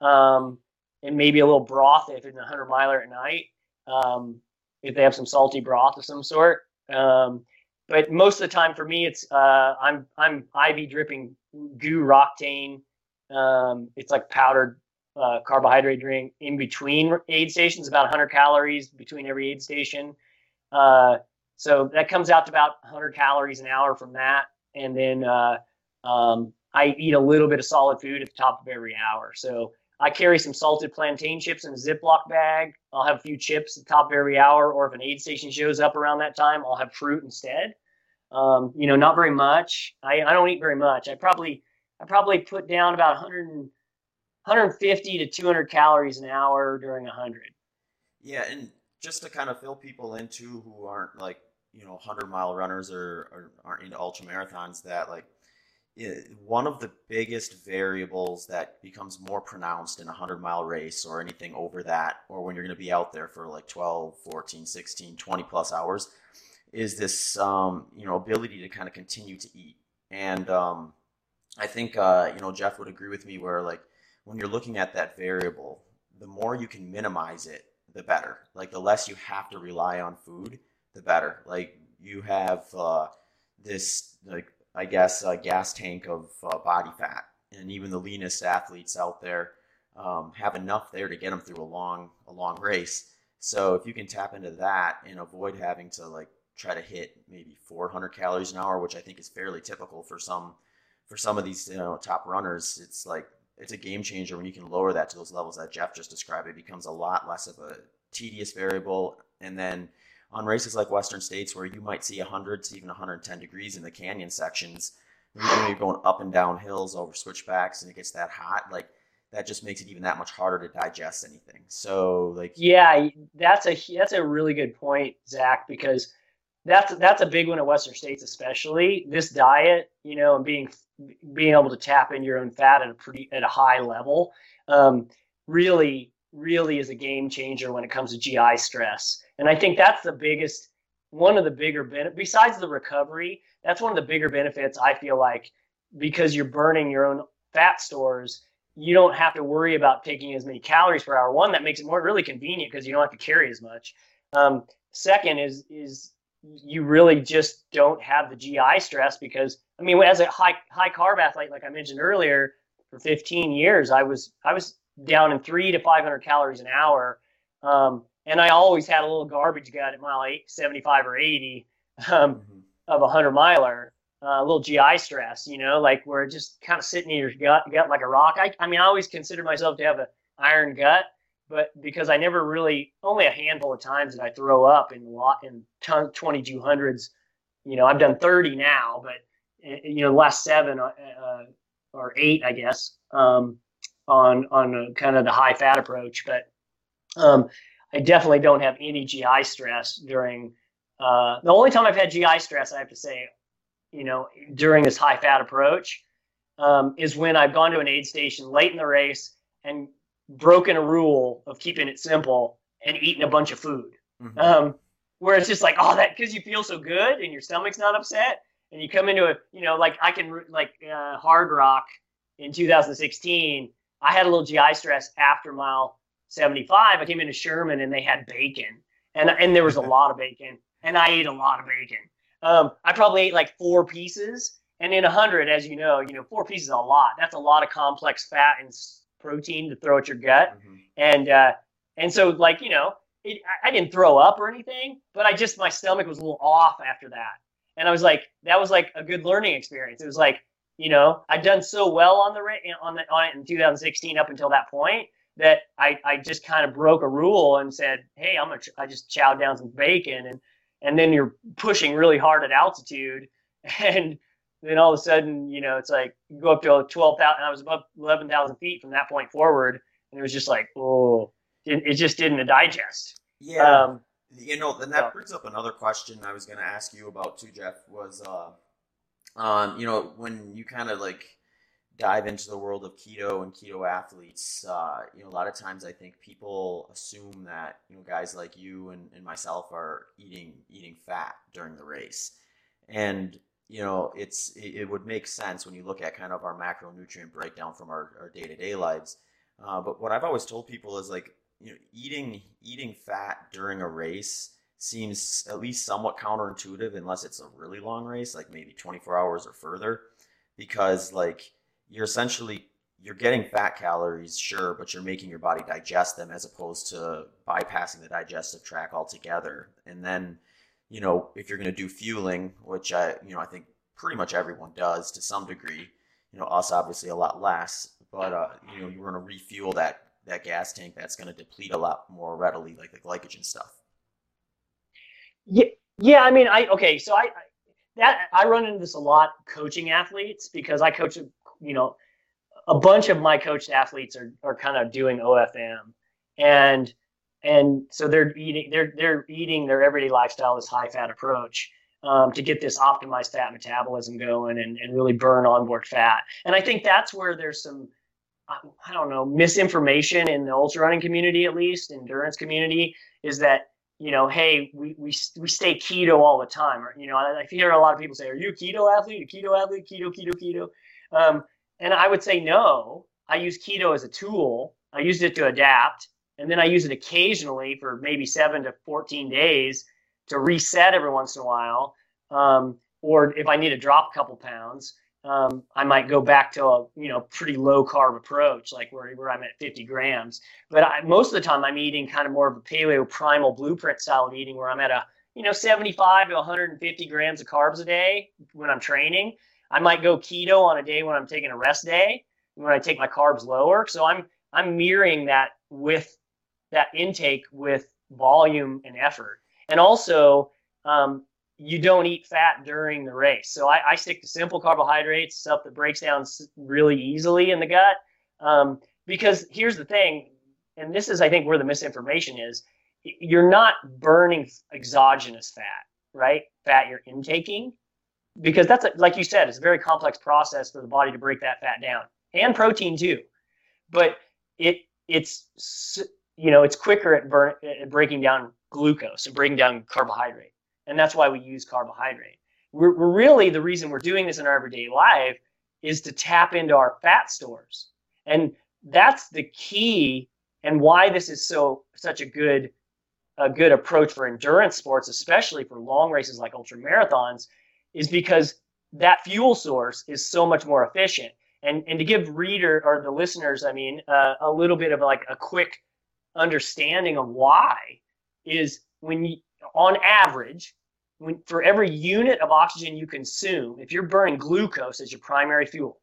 um, and maybe a little broth if it's a hundred miler at night. Um, if they have some salty broth of some sort. Um, but most of the time for me, it's uh, I'm I'm IV dripping GU Roctane. Um, it's like powdered uh, carbohydrate drink in between aid stations, about 100 calories between every aid station. Uh, so that comes out to about 100 calories an hour from that. And then uh, um, I eat a little bit of solid food at the top of every hour. So I carry some salted plantain chips in a Ziploc bag. I'll have a few chips at the top of every hour, or if an aid station shows up around that time, I'll have fruit instead. Um, you know, not very much. I, I don't eat very much. I probably I probably put down about 100, 150 to 200 calories an hour during 100. Yeah, and just to kind of fill people in too who aren't like you know hundred mile runners or, or aren't into ultra marathons, that like one of the biggest variables that becomes more pronounced in a 100 mile race or anything over that or when you're going to be out there for like 12 14 16 20 plus hours is this um, you know ability to kind of continue to eat. And um, i think uh, you know jeff would agree with me where like when you're looking at that variable the more you can minimize it the better. Like the less you have to rely on food the better. Like you have uh, this like I guess, a gas tank of uh, body fat. And even the leanest athletes out there um, have enough there to get them through a long, a long race. So if you can tap into that and avoid having to like try to hit maybe 400 calories an hour, which I think is fairly typical for some, for some of these you know, top runners, it's like it's a game changer when you can lower that to those levels that Jeff just described. It becomes a lot less of a tedious variable, and then on races like Western States where you might see 100 to even 110 degrees in the canyon sections, you're going up and down hills over switchbacks and it gets that hot, like that just makes it even that much harder to digest anything. So like Yeah, that's a that's a really good point, Zach, because that's that's a big one at Western States, especially this diet, you know, and being being able to tap in your own fat at a pretty at a high level, um, really really is a game changer when it comes to GI stress. And I think that's the biggest one of the bigger benefits, besides the recovery, that's one of the bigger benefits I feel like because you're burning your own fat stores, you don't have to worry about taking as many calories per hour. One, that makes it more really convenient because you don't have to carry as much. Um, second is is you really just don't have the GI stress because I mean, as a high high carb athlete, like I mentioned earlier, for 15 years, I was I was down in three to 500 calories an hour, um, and I always had a little garbage gut at mile eight, 75 or 80 um, mm-hmm. of a hundred miler. Uh, a little GI stress, you know, like where it just kind of sitting in your gut, gut like a rock. I, I mean, I always considered myself to have an iron gut, but because I never really, only a handful of times did I throw up in lot in 2200s. You know, I've done 30 now, but eh, you know, the last seven uh, uh, or eight, I guess, um, on on kind of the high fat approach. But um, I definitely don't have any GI stress during. Uh, the only time I've had GI stress, I have to say, you know, during this high fat approach, um, is when I've gone to an aid station late in the race and broken a rule of keeping it simple and eating a bunch of food. Mm-hmm. Um, where it's just like, oh, that because you feel so good and your stomach's not upset, and you come into a, you know, like I can like uh, Hardrock in 2016. I had a little GI stress after mile 75. I came into Sherman and they had bacon, and and there was a lot of bacon, and I ate a lot of bacon. Um, I probably ate like four pieces, and in a hundred, as you know, you know, four pieces a lot. That's a lot of complex fat and protein to throw at your gut. Mm-hmm. And uh, and so like you know, it, I didn't throw up or anything, but I just my stomach was a little off after that. And I was like, that was like a good learning experience. It was like, you know, I'd done so well on the on the on it in 2016 up until that point that I, I just kind of broke a rule and said, hey, I'm gonna I just chowed down some bacon and and then you're pushing really hard at altitude (laughs) and then all of a sudden, you know, it's like you go up to 12,000. I was above 11,000 feet from that point forward, and it was just like, oh, it, it just didn't digest. Yeah. Um, you know, then that so. brings up another question I was going to ask you about too, Jeff. Was, uh, um, you know, when you kind of like dive into the world of keto and keto athletes, uh, you know, a lot of times I think people assume that you know guys like you and, and myself are eating eating fat during the race, and you know, it's it, would make sense when you look at kind of our macronutrient breakdown from our, our day-to-day lives. Uh, but what I've always told people is like, you know, eating eating fat during a race seems at least somewhat counterintuitive unless it's a really long race, like maybe 24 hours or further, because like you're essentially you're getting fat calories, sure, but you're making your body digest them as opposed to bypassing the digestive tract altogether. And then you know, if you're going to do fueling, which I, you know, I think pretty much everyone does to some degree, you know, us obviously a lot less, but, uh, you know, you're going to refuel that, that gas tank that's going to deplete a lot more readily, like the glycogen stuff. Yeah. Yeah. I mean, I, okay. So I, I that I run into this a lot coaching athletes because I coach, you know, a bunch of my coached athletes are, are kind of doing OFM and, and so they're eating they're they're eating their everyday lifestyle this high fat approach um, to get this optimized fat metabolism going and, and really burn onboard fat. And i think that's where there's some i don't know misinformation in the ultra running community at least endurance community is that you know hey we, we, we stay keto all the time. Or you know I, I hear a lot of people say are you a keto athlete? A keto athlete? Keto keto keto um, and i would say no i use keto as a tool i used it to adapt and then I use it occasionally for maybe seven to 14 days to reset every once in a while. Um, or if I need to drop a couple pounds, um, I might go back to a you know pretty low carb approach, like where, where I'm at 50 grams. But I, most of the time, I'm eating kind of more of a paleo primal blueprint style of eating, where I'm at a you know 75 to 150 grams of carbs a day when I'm training. I might go keto on a day when I'm taking a rest day, when I take my carbs lower. So I'm I'm mirroring that with that intake with volume and effort. And also, um, you don't eat fat during the race. So I, I, stick to simple carbohydrates, stuff that breaks down really easily in the gut. Um, because here's the thing, and this is, I think, where the misinformation is you're not burning exogenous fat, right? Fat you're intaking. Because that's, a, like you said, it's a very complex process for the body to break that fat down and protein too. But it it's you know, it's quicker at, burn, at breaking down glucose and breaking down carbohydrate. and that's why we use carbohydrate. We're, we're really the reason we're doing this in our everyday life is to tap into our fat stores, and that's the key and why this is so such a good a good approach for endurance sports, especially for long races like ultra marathons, is because that fuel source is so much more efficient. And and to give reader or the listeners, I mean, uh, a little bit of like a quick understanding of why is when you, on average, when for every unit of oxygen you consume, if you're burning glucose as your primary fuel,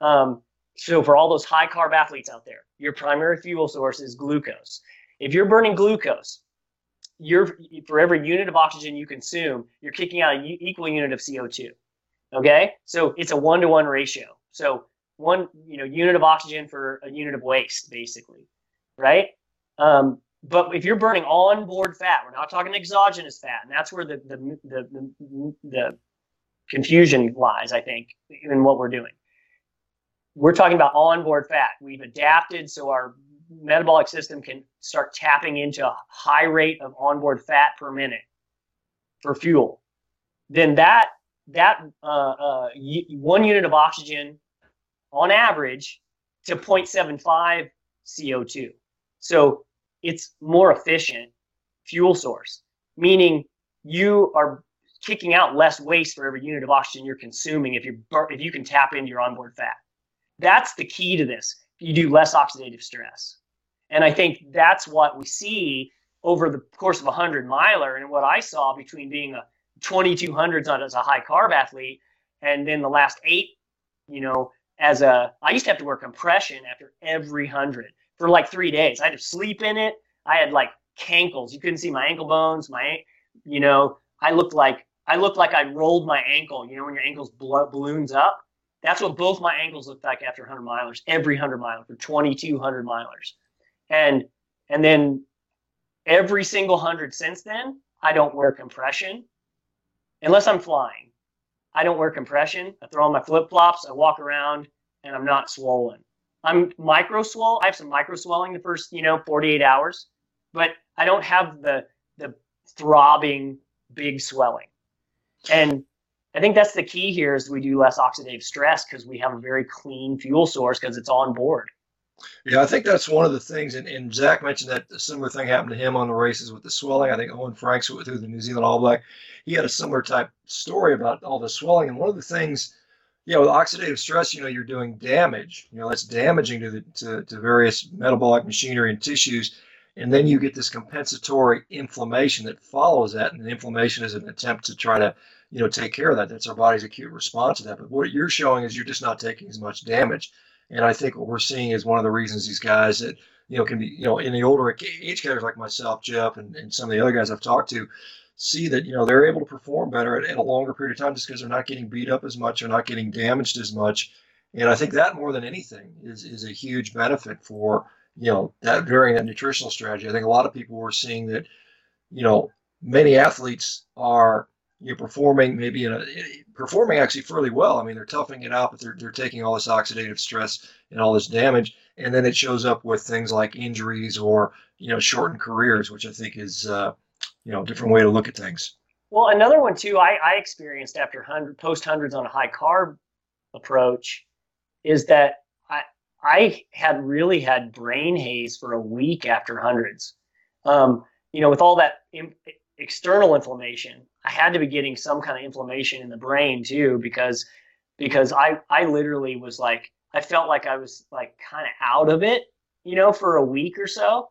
um, so for all those high carb athletes out there, your primary fuel source is glucose. If you're burning glucose, you're for every unit of oxygen you consume, you're kicking out an equal unit of CO2. Okay, so it's a one-to-one ratio. So one, you know, unit of oxygen for a unit of waste, basically, right? Um, but if you're burning onboard fat, we're not talking exogenous fat, and that's where the the the, the, the confusion lies, I think, in what we're doing. We're talking about onboard fat. We've adapted so our metabolic system can start tapping into a high rate of onboard fat per minute for fuel. Then that that uh, uh, one unit of oxygen on average to 0.75 CO2. So it's more efficient fuel source, meaning you are kicking out less waste for every unit of oxygen you're consuming if you if you can tap into your onboard fat. That's the key to this. You do less oxidative stress. And I think that's what we see over the course of a 100 miler and what I saw between being a 2200s on as a high carb athlete and then the last eight, you know, as a, I used to have to wear compression after every 100 for like three days. I had to sleep in it. I had like cankles. You couldn't see my ankle bones. My, you know, I looked like, I looked like I rolled my ankle. You know, when your ankles balloons up. That's what both my ankles looked like after 100 milers, every 100 miler for 2200 milers and and then every single hundred since then, I don't wear compression unless I'm flying. I don't wear compression. I throw on my flip flops. I walk around, and I'm not swollen. I'm micro swell. I have some micro swelling the first, you know, 48 hours, but I don't have the the throbbing big swelling. And I think that's the key here is we do less oxidative stress because we have a very clean fuel source because it's on board. Yeah, I think that's one of the things, and, and Zach mentioned that a similar thing happened to him on the races with the swelling. I think Owen Franks through the New Zealand All Black, he had a similar type story about all the swelling. And one of the things, you know, with oxidative stress, you know, you're doing damage. You know, that's damaging to the to, to various metabolic machinery and tissues. And then you get this compensatory inflammation that follows that, and the inflammation is an attempt to try to, you know, take care of that. That's our body's acute response to that. But what you're showing is you're just not taking as much damage. And I think what we're seeing is one of the reasons these guys that, you know, can be, you know, in the older age categories like myself, Jeff, and, and some of the other guys I've talked to, see that, you know, they're able to perform better in a longer period of time just because they're not getting beat up as much, they're not getting damaged as much. And I think that more than anything is, is a huge benefit for, you know, that varying that nutritional strategy. I think a lot of people were seeing that, you know, many athletes are you know, performing maybe in a performing actually fairly well. I mean, they're toughing it out, but they're they're taking all this oxidative stress and all this damage, and then it shows up with things like injuries or you know shortened careers, which I think is uh, you know a different way to look at things. Well, another one too, I, I experienced after hundred post hundreds on a high carb approach, is that I I had really had brain haze for a week after hundreds. Um, you know, with all that external inflammation. I had to be getting some kind of inflammation in the brain too because because I I literally was like I felt like I was like kind of out of it, you know, for a week or so,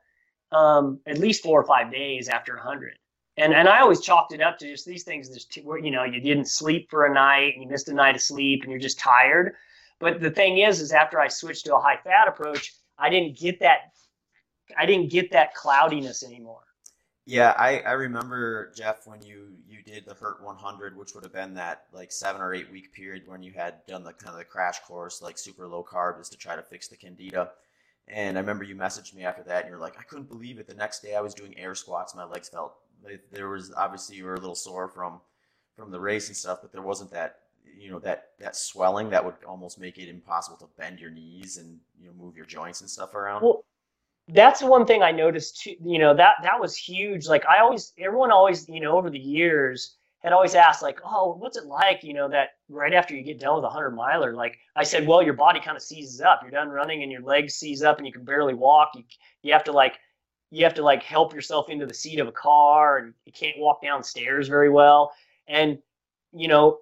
um, at least four or five days after 100. And and I always chalked it up to just these things. Just you know you didn't sleep for a night and you missed a night of sleep and you're just tired. But the thing is, is after I switched to a high fat approach, I didn't get that. I didn't get that cloudiness anymore. Yeah, I, I remember Jeff when you you did the Hurt 100, which would have been that like seven or eight week period when you had done the kind of the crash course, like super low carb, is to try to fix the candida. And I remember you messaged me after that, and you're like, I couldn't believe it. The next day, I was doing air squats, my legs felt there was obviously you were a little sore from from the race and stuff, but there wasn't that you know that that swelling that would almost make it impossible to bend your knees and you know move your joints and stuff around. Well, that's one thing I noticed too. You know that that was huge. Like I always, everyone always, you know, over the years had always asked, like, oh, what's it like? You know, that right after you get done with a hundred miler, like I said, well, your body kind of seizes up. You're done running, and your legs seize up, and you can barely walk. You you have to like you have to like help yourself into the seat of a car, and you can't walk downstairs very well. And you know,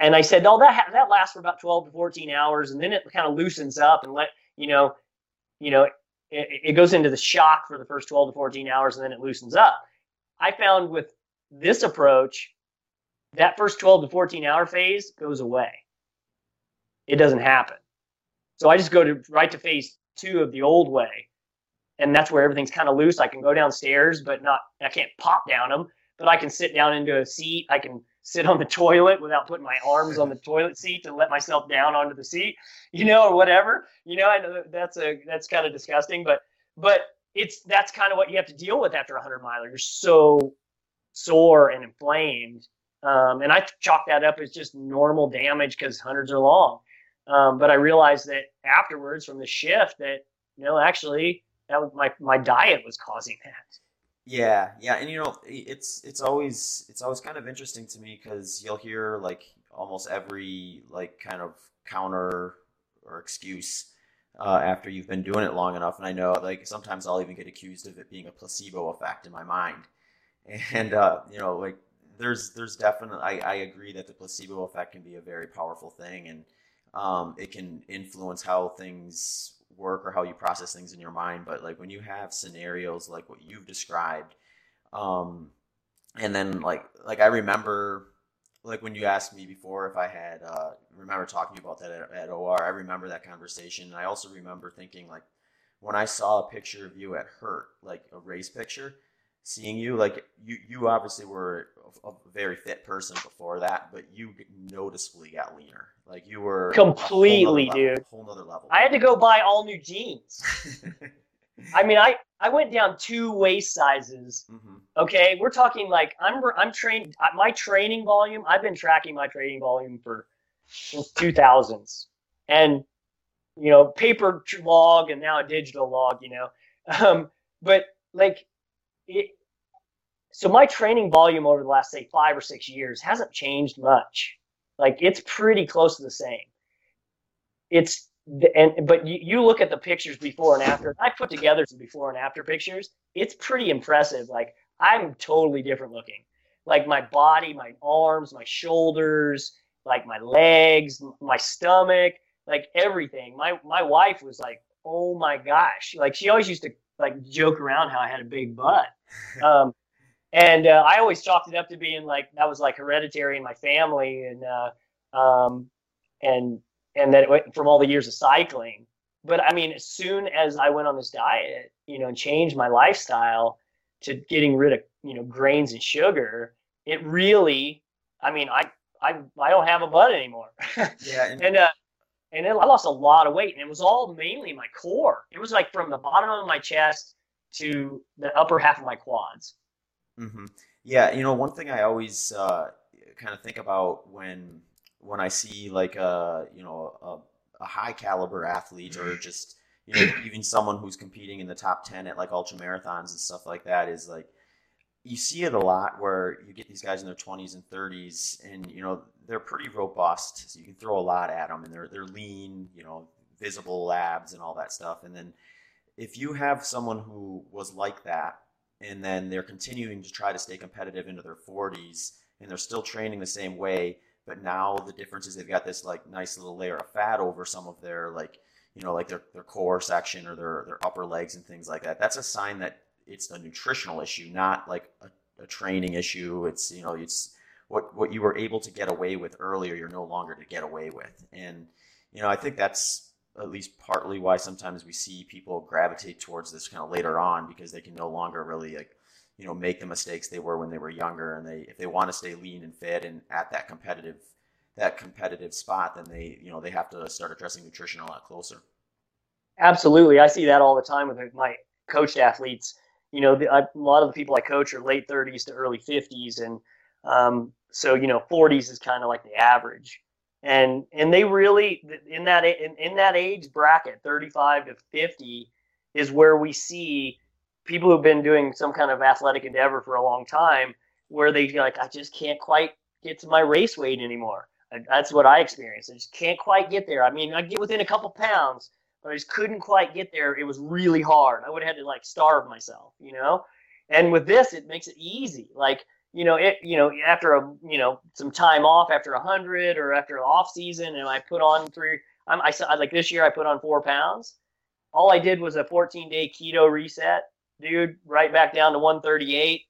and I said, oh, that that lasts for about 12 to 14 hours, and then it kind of loosens up and let you know, you know, it, it goes into the shock for the first 12 to 14 hours, and then it loosens up. I found with this approach, that first 12 to 14 hour phase goes away. It doesn't happen. So I just go to right to phase two of the old way, and that's where everything's kind of loose. I can go downstairs, but not I can't pop down them, but I can sit down into a seat. I can sit on the toilet without putting my arms on the toilet seat to let myself down onto the seat, you know, or whatever. You know, I know that's a that's kind of disgusting, but but it's that's kind of what you have to deal with after a hundred miler. You're so sore and inflamed, um, and I chalk that up as just normal damage because hundreds are long. Um, but I realized that afterwards from the shift that you know actually that was my my diet was causing that. Yeah, yeah, and you know, it's it's always it's always kind of interesting to me because you'll hear like almost every like kind of counter or excuse uh, after you've been doing it long enough, and I know like sometimes I'll even get accused of it being a placebo effect in my mind, (laughs) and uh, you know, like there's there's definitely I, I agree that the placebo effect can be a very powerful thing, and um, it can influence how things work or how you process things in your mind but like when you have scenarios like what you've described um and then like like i remember like when you asked me before if i had uh remember talking about that at, at or i remember that conversation. And i also remember thinking like when i saw a picture of you at hurt like a race picture seeing you like you you obviously were a, a very fit person before that but you noticeably got leaner like you were completely, whole dude. Whole nother level. I had to go buy all new jeans. (laughs) I mean, I I went down two waist sizes. Mm-hmm. Okay, we're talking like I'm I'm trained. My training volume. I've been tracking my training volume for since 2000s, and you know, paper log and now a digital log. You know, (laughs) um, but like it. So my training volume over the last say five or six years hasn't changed much. Like it's pretty close to the same. It's and but you, you look at the pictures before and after. I put together some before and after pictures. It's pretty impressive. Like I'm totally different looking. Like my body, my arms, my shoulders, like my legs, my stomach, like everything. My my wife was like, "Oh my gosh!" Like she always used to like joke around how I had a big butt. (laughs) Um, and uh, I always chalked it up to being like that was like hereditary in my family, and uh, um, and and that it went from all the years of cycling. But I mean, as soon as I went on this diet, you know, and changed my lifestyle to getting rid of you know grains and sugar, it really, I mean, I I I don't have a butt anymore. (laughs) yeah, and, and uh, and it, I lost a lot of weight, and it was all mainly my core. It was like from the bottom of my chest to the upper half of my quads. Mm-hmm. Yeah, you know, one thing I always uh, kind of think about when when I see like a you know a, a high caliber athlete or just you know (coughs) even someone who's competing in the top ten at like ultra marathons and stuff like that is like you see it a lot where you get these guys in their 20s and 30s and you know they're pretty robust. So you can throw a lot at them and they're they're lean you know visible labs and all that stuff. And then if you have someone who was like that and then they're continuing to try to stay competitive into their 40s and they're still training the same way but now the difference is they've got this like nice little layer of fat over some of their like you know like their, their core section or their, their upper legs and things like that. That's a sign that it's a nutritional issue not like a, a training issue. It's you know it's what what you were able to get away with earlier you're no longer to get away with. And you know i think that's at least partly why sometimes we see people gravitate towards this kind of later on because they can no longer really like you know make the mistakes they were when they were younger and they if they want to stay lean and fit and at that competitive that competitive spot then they you know they have to start addressing nutrition a lot closer. Absolutely. I see that all the time with my coached athletes. You know the, a lot of the people i coach are late 30s to early 50s and um, so you know 40s is kind of like the average and and they really in that in, in that age bracket 35 to 50 is where we see people who've been doing some kind of athletic endeavor for a long time where they feel like I just can't quite get to my race weight anymore. That's what I experienced. I just can't quite get there. I mean, I get within a couple pounds, but I just couldn't quite get there. It was really hard. I would have had to like starve myself, you know. And with this, it makes it easy. Like you know, it you know after a you know some time off after a hundred or after off season, and I put on three. I'm, I like this year I put on four pounds. All I did was a 14 day keto reset, dude. Right back down to 138,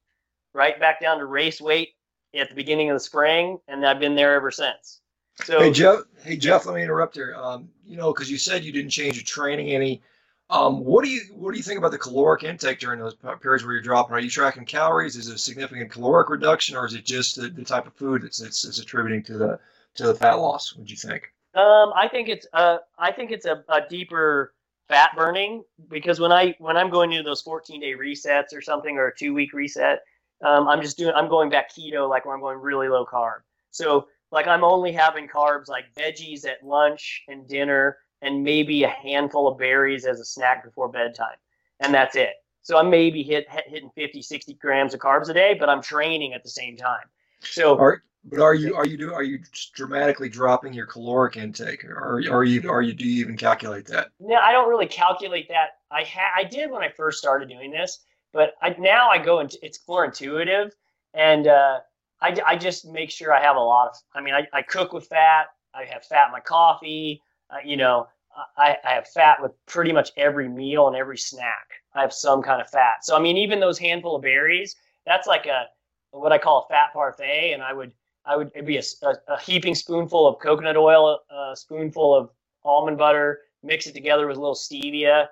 right back down to race weight at the beginning of the spring, and I've been there ever since. So, hey Jeff, hey Jeff, let me interrupt here. Um, you know, because you said you didn't change your training any. Um, what do you what do you think about the caloric intake during those periods where you're dropping? Are you tracking calories? Is it a significant caloric reduction, or is it just the, the type of food that's, that's, that's attributing to the to the fat loss? Do you think? Um, I think it's uh, I think it's a, a deeper fat burning because when I when I'm going into those 14 day resets or something or a two week reset, um, I'm just doing I'm going back keto like where I'm going really low carb. So like I'm only having carbs like veggies at lunch and dinner and maybe a handful of berries as a snack before bedtime. And that's it. So I'm maybe hit, hitting 50, 60 grams of carbs a day, but I'm training at the same time. So are, but are you are you do are you dramatically dropping your caloric intake, or are you are you do you even calculate that? No, I don't really calculate that. I ha- I did when I first started doing this, but I, now I go into it's more intuitive, and uh, I, I just make sure I have a lot of. I mean, I, I cook with fat. I have fat in my coffee. Uh, you know, I, I have fat with pretty much every meal and every snack. I have some kind of fat. So I mean, even those handful of berries, that's like a what I call a fat parfait, and I would I would it'd be a, a, a heaping spoonful of coconut oil, a spoonful of almond butter, mix it together with a little stevia,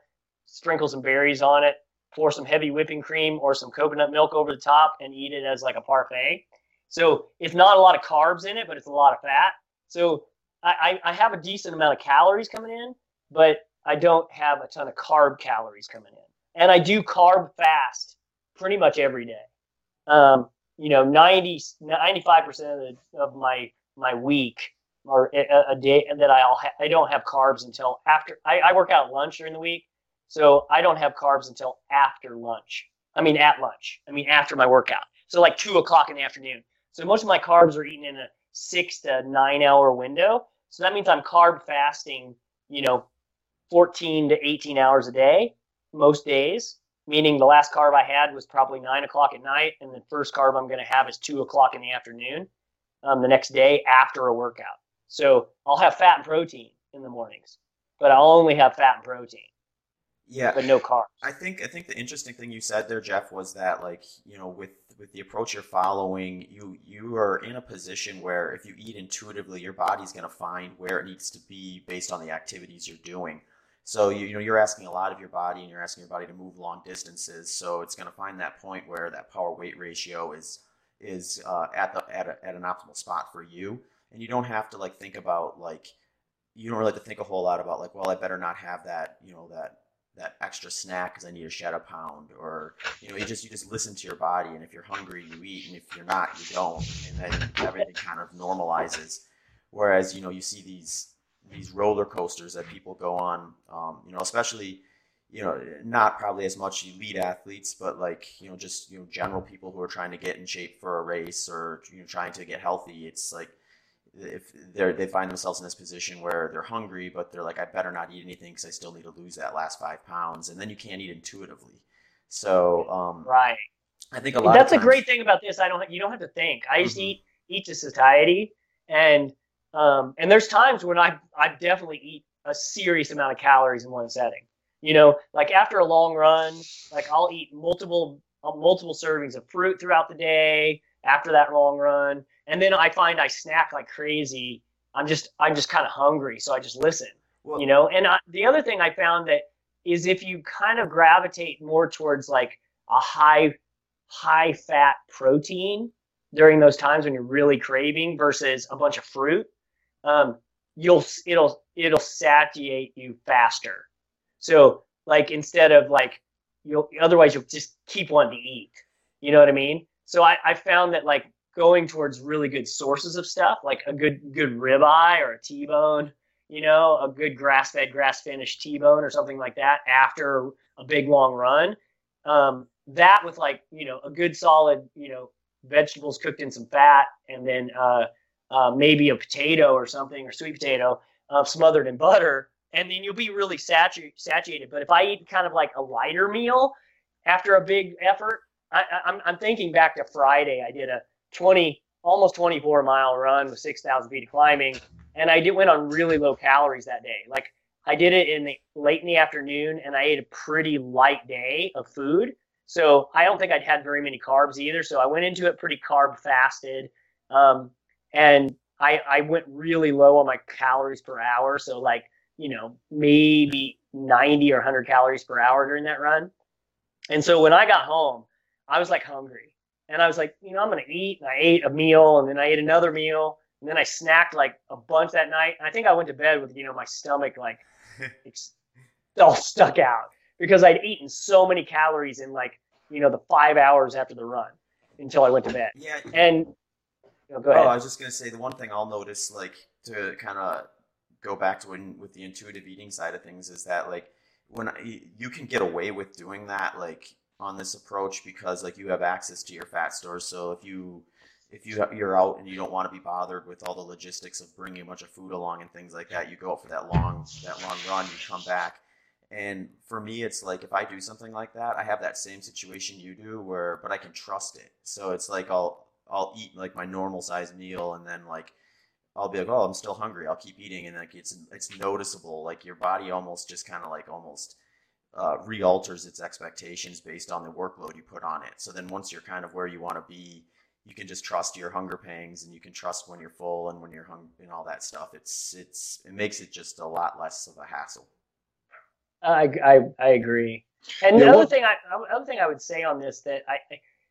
sprinkle some berries on it, pour some heavy whipping cream or some coconut milk over the top, and eat it as like a parfait. So it's not a lot of carbs in it, but it's a lot of fat. So I, I have a decent amount of calories coming in, but I don't have a ton of carb calories coming in. And I do carb fast pretty much every day. Um, you know, 90, 95% of, the, of my, my week or a, a day that I'll ha- I don't have carbs until after I, I work out lunch during the week. So I don't have carbs until after lunch. I mean, at lunch. I mean, after my workout. So like two o'clock in the afternoon. So most of my carbs are eaten in a six to nine hour window. So that means I'm carb fasting, you know, 14 to 18 hours a day, most days, meaning the last carb I had was probably nine o'clock at night, and the first carb I'm going to have is two o'clock in the afternoon um, the next day after a workout. So I'll have fat and protein in the mornings, but I'll only have fat and protein. Yeah, but no carbs. I think I think the interesting thing you said there, Jeff, was that like you know with with the approach you're following, you you are in a position where if you eat intuitively, your body's going to find where it needs to be based on the activities you're doing. So you, you know you're asking a lot of your body, and you're asking your body to move long distances. So it's going to find that point where that power weight ratio is is uh, at the at, a, at an optimal spot for you, and you don't have to like think about like you don't really have to think a whole lot about like well I better not have that you know that that extra snack because I need a pound, or you know, you just you just listen to your body, and if you're hungry, you eat, and if you're not, you don't, and then everything kind of normalizes. Whereas you know, you see these these roller coasters that people go on, um, you know, especially you know, not probably as much elite athletes, but like you know, just you know, general people who are trying to get in shape for a race or you know, trying to get healthy. It's like if they they find themselves in this position where they're hungry, but they're like, I better not eat anything because I still need to lose that last five pounds, and then you can't eat intuitively. So um, right, I think a lot. That's times, a great thing about this. I don't. have, You don't have to think. I just mm-hmm. eat eat to satiety, and um, and there's times when I I definitely eat a serious amount of calories in one setting. You know, like after a long run, like I'll eat multiple multiple servings of fruit throughout the day after that long run and then I find I snack like crazy. I'm just I'm just kind of hungry, so I just listen. Well, you know, and I, the other thing I found that is if you kind of gravitate more towards like a high high fat protein during those times when you're really craving versus a bunch of fruit, um, you'll it'll it'll satiate you faster. So like instead of like you'll otherwise you'll just keep wanting to eat. You know what I mean? So I, I found that like going towards really good sources of stuff, like a good good ribeye or a T-bone, you know, a good grass fed, grass finished T bone or something like that after a big long run. Um, that with like, you know, a good solid, you know, vegetables cooked in some fat and then uh, uh, maybe a potato or something or sweet potato uh, smothered in butter. And then you'll be really satu- satiated. But if I eat kind of like a lighter meal after a big effort, I, I'm, I'm thinking back to Friday. I did a 20, almost 24 mile run with 6,000 feet of climbing, and I did went on really low calories that day. Like I did it in the late in the afternoon, and I ate a pretty light day of food. So I don't think I'd had very many carbs either. So I went into it pretty carb fasted, um, and I I went really low on my calories per hour. So like you know maybe 90 or 100 calories per hour during that run. And so when I got home, I was like hungry. And I was like, you know, I'm going to eat. And I ate a meal and then I ate another meal. And then I snacked like a bunch that night. And I think I went to bed with, you know, my stomach like (laughs) all stuck out because I'd eaten so many calories in like, you know, the five hours after the run until I went to bed. Yeah. And you know, go oh, ahead. Oh, I was just gonna say the one thing I'll notice, like to kind of go back to when with the intuitive eating side of things, is that like when I, you can get away with doing that, like on this approach, because like you have access to your fat stores. So if you if you you're out and you don't want to be bothered with all the logistics of bringing a bunch of food along and things like that, you go out for that long that long run, you come back. And for me, it's like if I do something like that, I have that same situation you do, where but I can trust it. So it's like I'll I'll eat like my normal size meal, and then like I'll be like, oh, I'm still hungry. I'll keep eating, and like it's it's noticeable. Like your body almost just kind of like almost uh, re-alters its expectations based on the workload you put on it. So then once you're kind of where you want to be, you can just trust your hunger pangs, and you can trust when you're full and when you're hungry and all that stuff. It's it's it makes it just a lot less of a hassle. I, I, I agree. And Yeah, the other well- thing I other thing I would say on this that I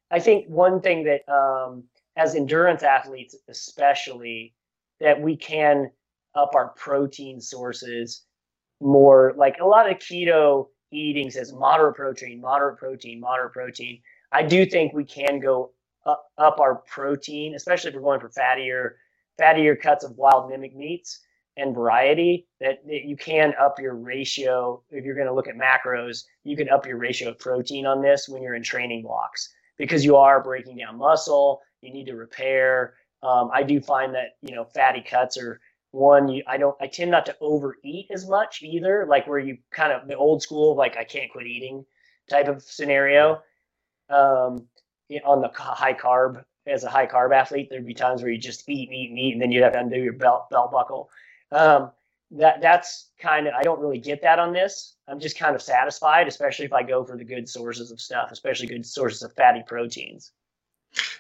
I think one thing that um, as endurance athletes especially that we can up our protein sources more like a lot of keto eating says moderate protein moderate protein moderate protein. I do think we can go up, up our protein especially if we're going for fattier fattier cuts of wild mimic meats and variety that, that you can up your ratio. If you're going to look at macros you can up your ratio of protein on this when you're in training blocks because you are breaking down muscle you need to repair. Um, i do find that you know fatty cuts are one you, i don't i tend not to overeat as much either like where you kind of the old school like i can't quit eating type of scenario um, on the high carb as a high carb athlete there'd be times where you just eat and eat and eat and then you'd have to undo your belt belt buckle um, that that's kind of I don't really get that on this. I'm just kind of satisfied, especially if I go for the good sources of stuff, especially good sources of fatty proteins.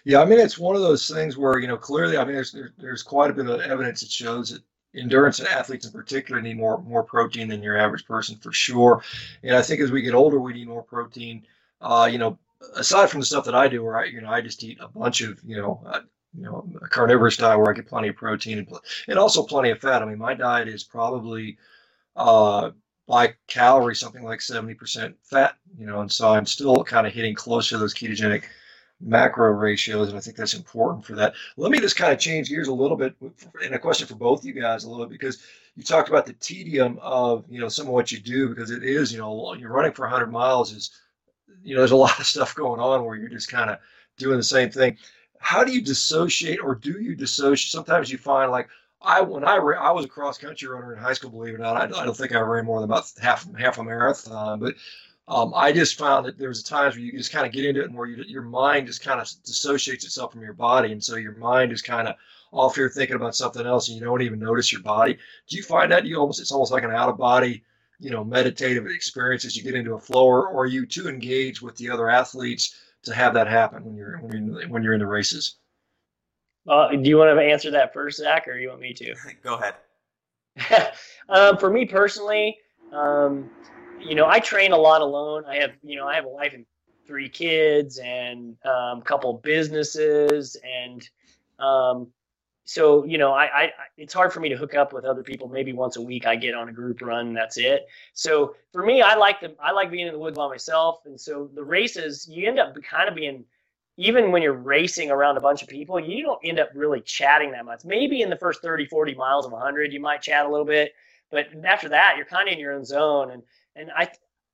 Yeah, I mean, it's one of those things where, you know, clearly, I mean, there's there, there's quite a bit of evidence that shows that endurance and athletes in particular need more more protein than your average person for sure. And I think as we get older, we need more protein. Uh, you know, aside from the stuff that I do, where I, you know, I just eat a bunch of, you know, uh, you know, a carnivorous diet where I get plenty of protein and, and also plenty of fat. I mean, my diet is probably uh, by calorie something like 70% fat, you know, and so I'm still kind of hitting close to those ketogenic macro ratios, and I think that's important for that. Let me just kind of change gears a little bit, and a question for both you guys a little bit because you talked about the tedium of you know some of what you do because it is you know you're running for 100 miles is you know there's a (laughs) lot of stuff going on where you're just kind of doing the same thing. How do you dissociate, or do you dissociate? Sometimes you find like I when I I was a cross country runner in high school, believe it or not. I, I don't think I ran more than about half half a marathon, but um, I just found that there's a times where you just kind of get into it and where you, your mind just kind of dissociates itself from your body. And so your mind is kind of off here thinking about something else and you don't even notice your body. Do you find that you almost, it's almost like an out of body, you know, meditative experience as you get into a flow or, or are you too engaged with the other athletes to have that happen when you're, when you're, in the, when you're in the races? Uh, do you want to answer that first, Zach, or you want me to? (laughs) Go ahead. (laughs) um, for me personally, um, you know, I train a lot alone. I have, you know, I have a wife and three kids and um, a couple businesses, and um, so you know, I, I it's hard for me to hook up with other people. Maybe once a week, I get on a group run, that's it. So for me, I like the I like being in the woods by myself, and so the races you end up kind of being even when you're racing around a bunch of people, you don't end up really chatting that much. Maybe in the first 30, 40 miles of 100, you might chat a little bit. but after that, you're kind of in your own zone, and and I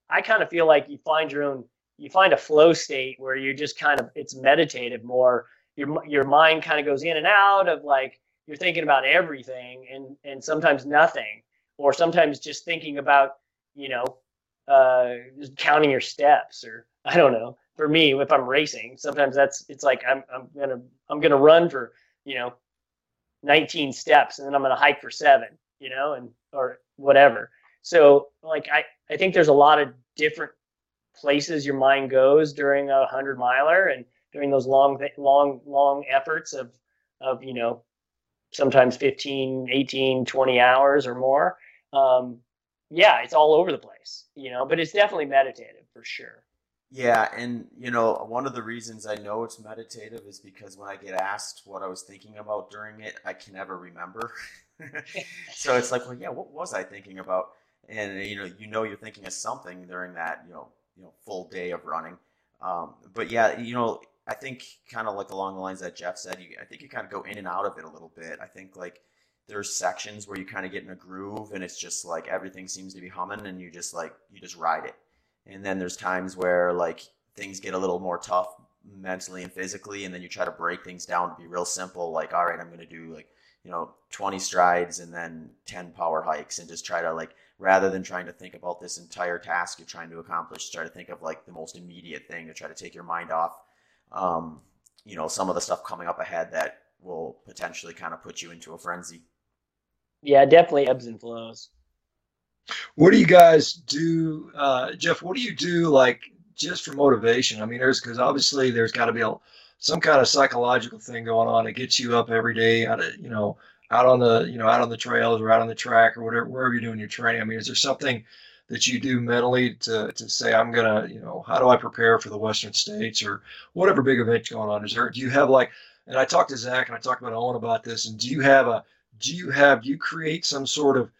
I kind of feel like you find your own you find a flow state where you're just kind of it's meditative more. Your your mind kind of goes in and out of like you're thinking about everything and and sometimes nothing, or sometimes just thinking about you know uh, just counting your steps or I don't know. For me, if I'm racing, sometimes that's it's like I'm I'm gonna I'm gonna run for you know 19 steps and then I'm gonna hike for seven, you know, and or whatever. So like I I think there's a lot of different places your mind goes during a hundred miler and during those long long long efforts of of you know sometimes 15 18 20 hours or more. Um, yeah it's all over the place you know but it's definitely meditative for sure. Yeah and you know one of the reasons i know it's meditative is because when i get asked what i was thinking about during it i can never remember. (laughs) So it's like well yeah what was i thinking about and you know you know you're thinking of something during that you know you know full day of running. Um, but yeah, you know, I think kind of like along the lines that Jeff said, you, I think you kind of go in and out of it a little bit. I think like there's sections where you kind of get in a groove and it's just like everything seems to be humming and you just like you just ride it. And then there's times where like things get a little more tough mentally and physically and then you try to break things down to be real simple like all right i'm going to do like you know 20 strides and then 10 power hikes and just try to like rather than trying to think about this entire task you're trying to accomplish try to think of like the most immediate thing to try to take your mind off um, you know some of the stuff coming up ahead that will potentially kind of put you into a frenzy. Yeah definitely ebbs and flows. What do you guys do uh, jeff what do you do like just for motivation? I mean there's because obviously there's got to be a, some kind of psychological thing going on that gets you up every day out of you know out on the you know out on the trails or out on the track or whatever wherever you're doing your training? I mean, is there something that you do mentally to, to say I'm gonna you know how do I prepare for the Western States or whatever big event going on? Is there do you have like and I talked to Zach and I talked about Owen about this and do you have a do you have do you create some sort of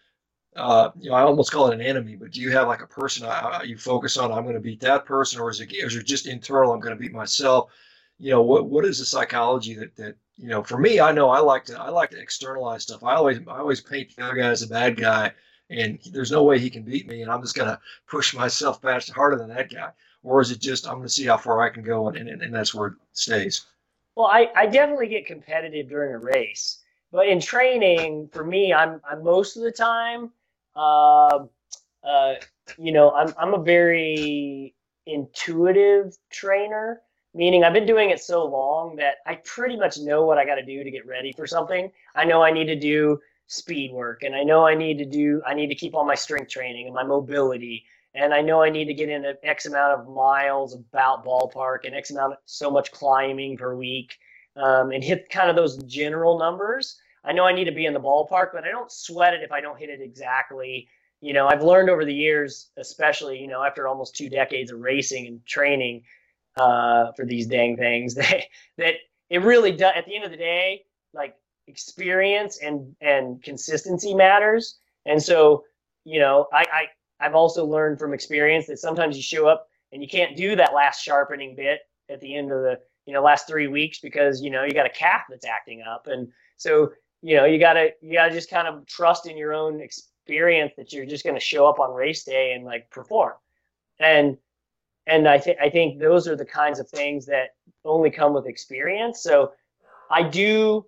uh, you know, I almost call it an enemy, but do you have like a person I, you focus on? I'm going to beat that person, or is it, is it just internal? I'm going to beat myself. You know, what what is the psychology that that you know, for me, I know I like to I like to externalize stuff. I always I always paint the other guy as a bad guy, and there's no way he can beat me, and I'm just gonna push myself faster, harder than that guy. Or is it just I'm gonna see how far I can go, and, and, and that's where it stays. Well, I, I definitely get competitive during a race, but in training, for me, I'm I'm most of the time, uh, uh, you know, I'm I'm a very intuitive trainer meaning I've been doing it so long that I pretty much know what I got to do to get ready for something. I know I need to do speed work and I know I need to do I need to keep all my strength training and my mobility and I know I need to get in an X amount of miles about ballpark and X amount of so much climbing per week um, and hit kind of those general numbers. I know I need to be in the ballpark, but I don't sweat it if I don't hit it exactly. You know, I've learned over the years, especially you know after almost two decades of racing and training, uh, for these dang things (laughs) that that it really does. At the end of the day, like experience and and consistency matters. And so, you know, I, I I've also learned from experience that sometimes you show up and you can't do that last sharpening bit at the end of the you know last three weeks because you know you got a calf that's acting up and so you know you gotta you gotta just kind of trust in your own experience that you're just to show up on race day and like perform and and I think I think those are the kinds of things that only come with experience. So I do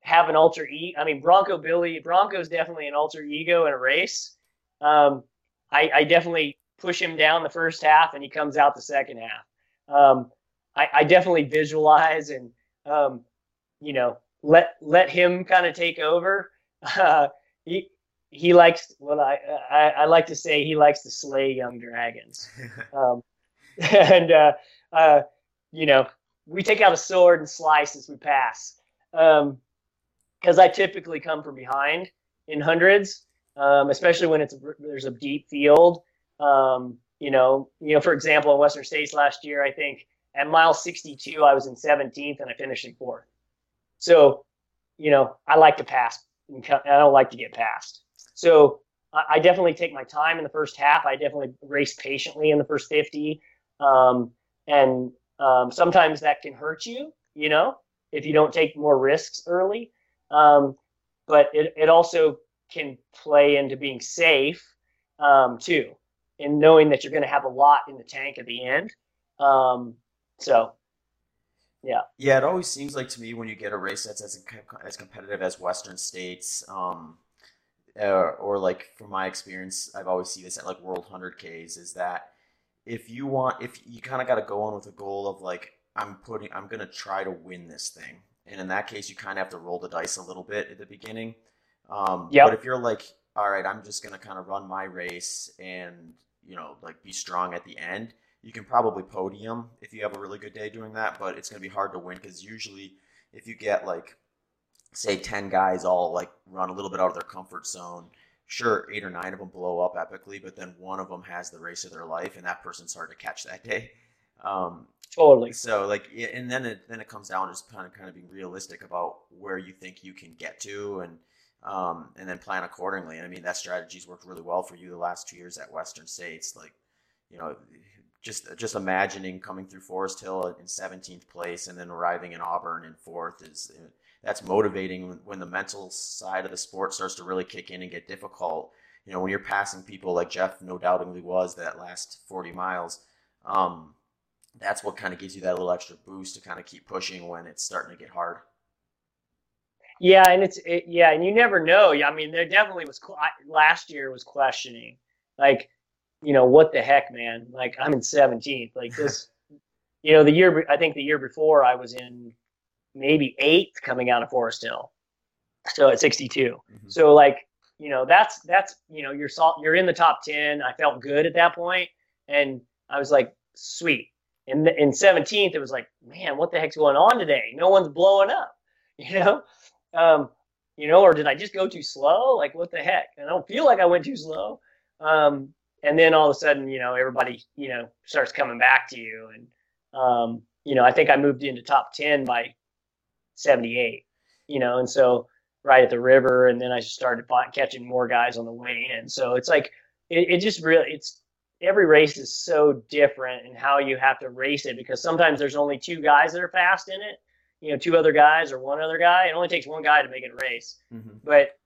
have an alter ego. I mean, Bronco Billy, Bronco's definitely an alter ego in a race. Um, I, I, definitely push him down the first half, and he comes out the second half. Um, I, I, definitely visualize and um, you know let let him kind of take over. Uh, he he likes what I, I, I like to say. He likes to slay young dragons. (laughs) Um, (laughs) and uh, uh, you know, we take out a sword and slice as we pass. Because um, I typically come from behind in hundreds, um, especially when it's there's a deep field. Um, you know, you know, for example, in Western States last year, I think at mile 62, I was in 17th and I finished in fourth. So, you know, I like to pass. I don't like to get passed. So I definitely take my time in the first half. I definitely race patiently in the first 50. Um, and um, sometimes that can hurt you, you know, if you don't take more risks early. Um, but it, it also can play into being safe um, too, and knowing that you're going to have a lot in the tank at the end. Um, so, yeah. Yeah, it always seems like to me when you get a race that's as as competitive as Western States, um, or, like from my experience, I've always seen this at like World Hundred Ks is that if you want, if you kind of got to go on with a goal of like I'm putting, I'm gonna try to win this thing, and in that case, you kind of have to roll the dice a little bit at the beginning. Um, Yep. But if you're like, all right, I'm just gonna kind of run my race and you know like be strong at the end, you can probably podium if you have a really good day doing that. But it's gonna be hard to win because usually if you get like say 10 guys all like run a little bit out of their comfort zone sure eight or nine of them blow up epically but then one of them has the race of their life and that person's hard to catch that day um, Totally. so like and then it then it comes down to just kind of kind of being realistic about where you think you can get to and um, and then plan accordingly and i mean that strategy's worked really well for you the last two years at western states like you know just just imagining coming through forest hill in 17th place and then arriving in auburn in fourth is that's motivating when, the mental side of the sport starts to really kick in and get difficult you know when you're passing people like jeff no doubtingly was that last 40 miles um, that's what kind of gives you that little extra boost to kind of keep pushing when it's starting to get hard. Yeah, and it's it, yeah, and you never know. Yeah, I mean, there definitely was I- last year was questioning, like, you know, what the heck, man? Like, I'm in 17th. Like this, (laughs) you know, the year I think the year before I was in maybe eighth coming out of Forest Hill, so at 62. Mhm. So like, you know, that's that's you know, you're salt, you're in the top 10. I felt good at that point, and I was like, sweet. In the, in 17th, it was like, man, what the heck's going on today? No one's blowing up, (laughs) you know. Um, you know, or did I just go too slow? Like, what the heck? I don't feel like I went too slow. Um, and then all of a sudden, you know, everybody, you know, starts coming back to you. And, um, you know, I think I moved into top 10 by 78, you know, and so right at the river. And then I just started catching more guys on the way in. So it's like, it, it just really, it's, every race is so different in how you have to race it because sometimes there's only two guys that are fast in it you know, two other guys or one other guy. It only takes one guy to make it a race. Mm-hmm. But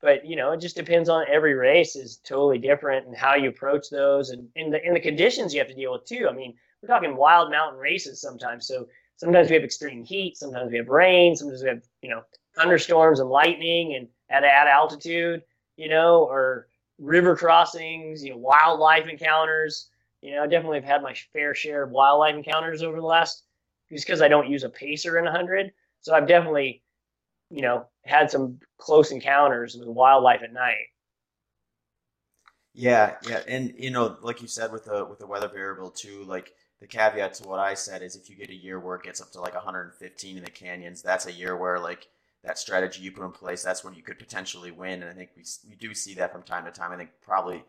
but you know, it just depends on every race is totally different and how you approach those and in the in the conditions you have to deal with too. I mean, we're talking wild mountain races sometimes. So sometimes we have extreme heat, sometimes we have rain, sometimes we have, you know, thunderstorms and lightning and at at altitude, you know, or river crossings, you know, wildlife encounters. You know, I definitely have had my fair share of wildlife encounters over the last just because I don't use a pacer in 100. So I've definitely, you know, had some close encounters with wildlife at night. Yeah, yeah, and you know, like you said with the with the weather variable too, like the caveat to what I said is if you get a year where it gets up to like 115 in the canyons, that's a year where like that strategy you put in place, that's when you could potentially win. And I think we we do see that from time to time. I think probably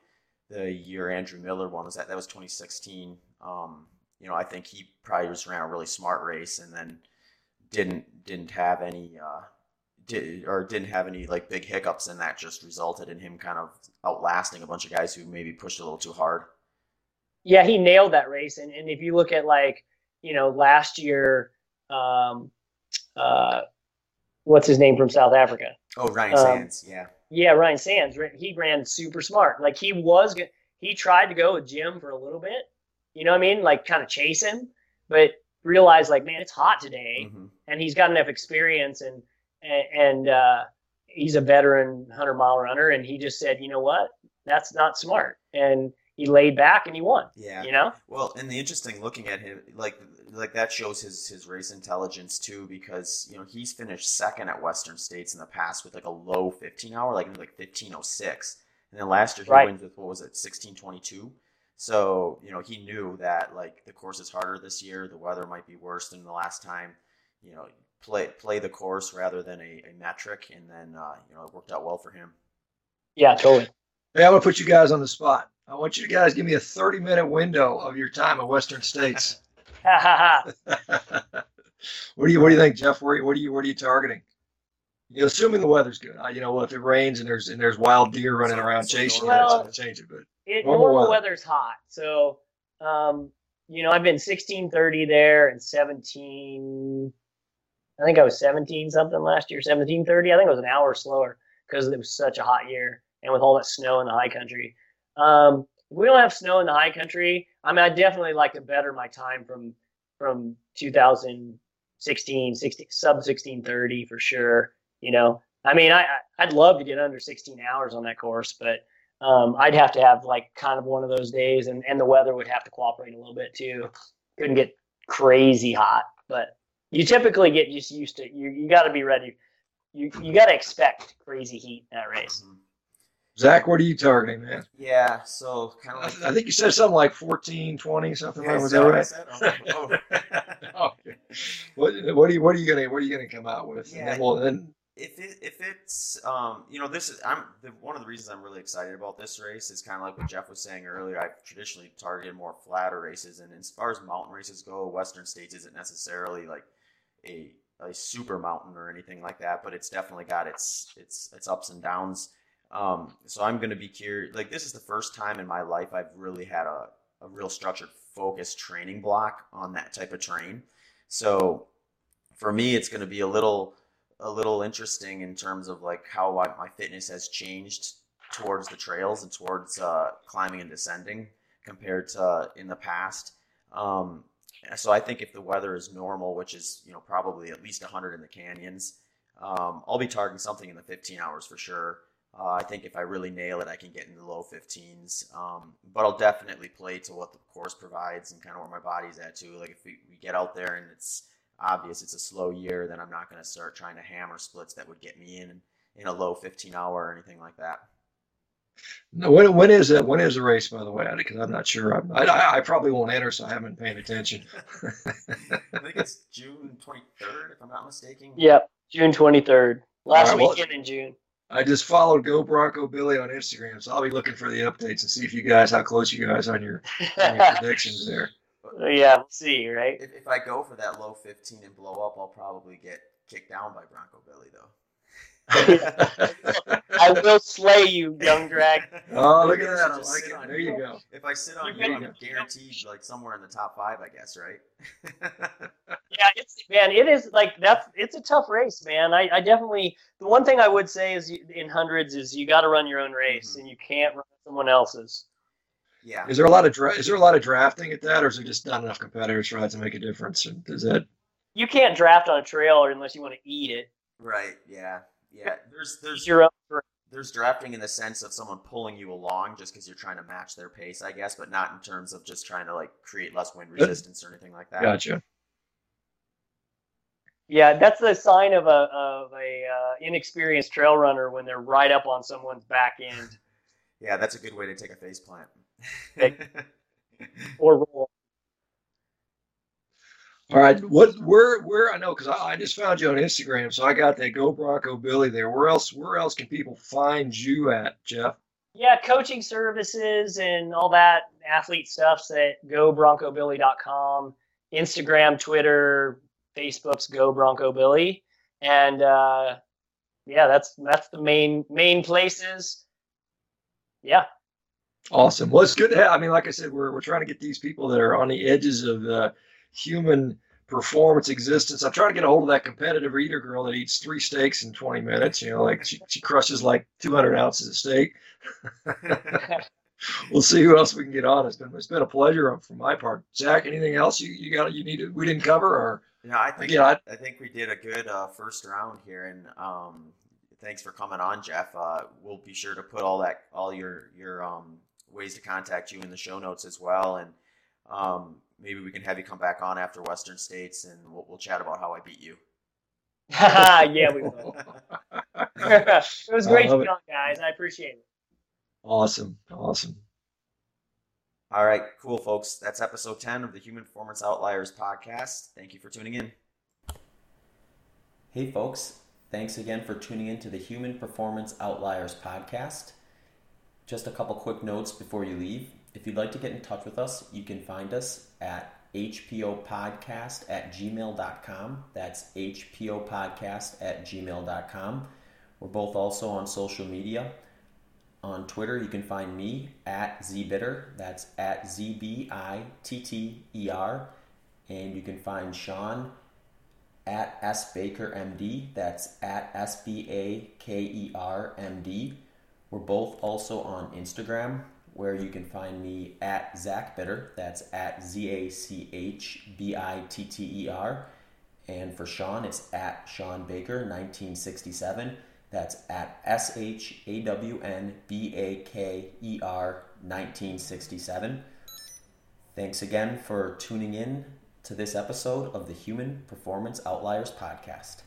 the year Andrew Miller won was that that was 2016. Um, you know, I think he probably just ran a really smart race and then didn't didn't have any uh, did or didn't have any like big hiccups, and that just resulted in him kind of outlasting a bunch of guys who maybe pushed a little too hard. Yeah, he nailed that race. And, and if you look at like, you know, last year, um, uh, what's his name from South Africa? Oh, Ryan Um, Sandes, yeah. Yeah, Ryan Sandes. He ran super smart. Like he was, he tried to go with Jim for a little bit. You know what I mean? Like kind of chase him, but realized like, man, it's hot today, hmm and he's got enough experience and and, and uh, he's a veteran hundred mile runner, and he just said, you know what, that's not smart, and he laid back and he won. Yeah. You know? Well, and the interesting looking at him, like like that shows his his race intelligence too, because you know he's finished second at Western States in the past with like a low 15 hour, like like 1506, and then last year he Right. wins with what was it 1622. So you know he knew that like the course is harder this year, the weather might be worse than the last time. You know, play play the course rather than a, a metric, and then uh, you know it worked out well for him. Yeah, totally. Hey, I'm gonna put you guys on the spot. I want you guys to give me a 30 minute window of your time at Western States. Ha ha ha. what do you What do you think, Jeff? Where, what are you What are you targeting? You know, assuming the weather's good. I, you know, well, if it rains and there's and there's wild deer running around chasing you, normal- that's gonna change it. But It, Normal weather. weather's hot, so um, you know I've been sixteen thirty there and seventeen. I think I was seventeen something last year, seventeen thirty. I think it was an hour slower because it was such a hot year and with all that snow in the high country. Um, we don't have snow in the high country, I mean, I definitely like to better my time from from 2016, 16, sub 1630 for sure. You know, I mean, I I'd love to get under 16 hours on that course, but um, I'd have to have like kind of one of those days, and and the weather would have to cooperate a little bit too. Couldn't get crazy hot, but you typically get just used to you. You got to be ready. You you got to expect crazy heat in that race. Mhm. Zach, what are you targeting, man? Yeah, so kind of like I think you said something like 14, 20, something Yeah, like is that. what I right? Oh, oh. (laughs) Okay. What, what are you what are you gonna what are you gonna come out with? And Yeah. then, well, then if it, if it's um you know this is I'm the, one of the reasons I'm really excited about this race is kind of like what Jeff was saying earlier. I've traditionally targeted more flatter races, and as far as mountain races go, Western States isn't necessarily like a a super mountain or anything like that, but it's definitely got its its its ups and downs. Um, so I'm going to be curious. Like this is the first time in my life I've really had a a real structured, focused training block on that type of terrain. So for me, it's going to be a little a little interesting in terms of like how my fitness has changed towards the trails and towards uh, climbing and descending compared to in the past. Um, so I think if the weather is normal, which is you know probably at least 100 in the canyons, um, I'll be targeting something in the 15 hours for sure. Uh, I think if I really nail it, I can get in the low 15s. Um, but I'll definitely play to what the course provides and kind of where my body's at too. Like if we, we get out there and it's obvious it's a slow year, then I'm not going to start trying to hammer splits that would get me in in a low 15 hour or anything like that. no, when when is it? When is the race, by the way? Because I'm not sure. I'm, I, I I probably won't enter, so I haven't been paying attention. (laughs) (laughs) I think it's June 23rd, if I'm not mistaken. Yep, June 23rd, last All right, well- weekend in June. I just followed Go Bronco Billy on Instagram, so I'll be looking for the updates and see if you guys how close you guys on your, on your (laughs) predictions there. yeah, we'll see, right? If, if I go for that low 15 and blow up, I'll probably get kicked down by Bronco Billy, though. (laughs) I will slay you, young drag. oh, look at I that! I like sit it. on There you go. If I sit on You you, I'm guaranteed like somewhere in the top five, I guess, right? (laughs) Yeah, it's man, it is like that's it's a tough race, man. I, I definitely the one thing I would say is you- in hundreds is you got to run your own race Mhm. and you can't run someone else's. yeah. Is there a lot of dra- is there a lot of drafting at that, or is there just not enough competitors for that to make a difference? And Does that You can't draft on a trail unless you want to eat it. Right. Yeah. Yeah. There's there's your own. there's drafting in the sense of someone pulling you along just because you're trying to match their pace, I guess, but not in terms of just trying to like create less wind resistance or anything like that. gotcha? Yeah, that's the sign of a of a uh, inexperienced trail runner when they're right up on someone's back end (laughs) Yeah, that's a good way to take a face plant. (laughs) Or roll. All right, what where where I know because I, I just found you on Instagram, so I got that Go Bronco Billy there. Where else where else can people find you at, Jeff? Yeah, coaching services and all that athlete stuff's at gobroncobilly.com. Instagram, Twitter, Facebook's Go Bronco Billy, and uh, yeah, that's that's the main main places. Yeah, Awesome. Well, it's good to have. I mean, like I said, we're we're trying to get these people that are on the edges of uh, human performance existence. I'm trying to get a hold of that competitive eater girl that eats three steaks in 20 minutes. You know, like she, she crushes like 200 ounces of steak. (laughs) We'll see who else we can get on. It's been it's been a pleasure for my part. Zach, anything else you you got you need to, we didn't cover or Yeah, I think again I, I think we did a good uh, first round here, and um, thanks for coming on, Jeff. Uh, we'll be sure to put all that, all your your um, ways to contact you in the show notes as well, and um, maybe we can have you come back on after Western States, and we'll, we'll chat about how I beat you. (laughs) yeah, we will. (laughs) it was great to be on, guys. I appreciate it. awesome awesome. All right, cool, folks. That's episode 10 of the Human Performance Outliers podcast. Thank you for tuning in. Hey, folks. Thanks again for tuning in to the Human Performance Outliers podcast. Just a couple quick notes before you leave. If you'd like to get in touch with us, you can find us at hpopodcast at gmail.com. That's hpopodcast at gmail.com. We're both also on social media. On Twitter, you can find me at zbitter. That's at z b i t t e r, and you can find Shawn at S Baker MD. That's at S B A K E R M D. We're both also on Instagram, where you can find me at Zach Bitter. That's at Z A C H B I T T E R. And for Shawn, it's at Shawn Baker 1967. That's at S H A W N B A K E R 1967. Thanks again for tuning in to this episode of the Human Performance Outliers Podcast.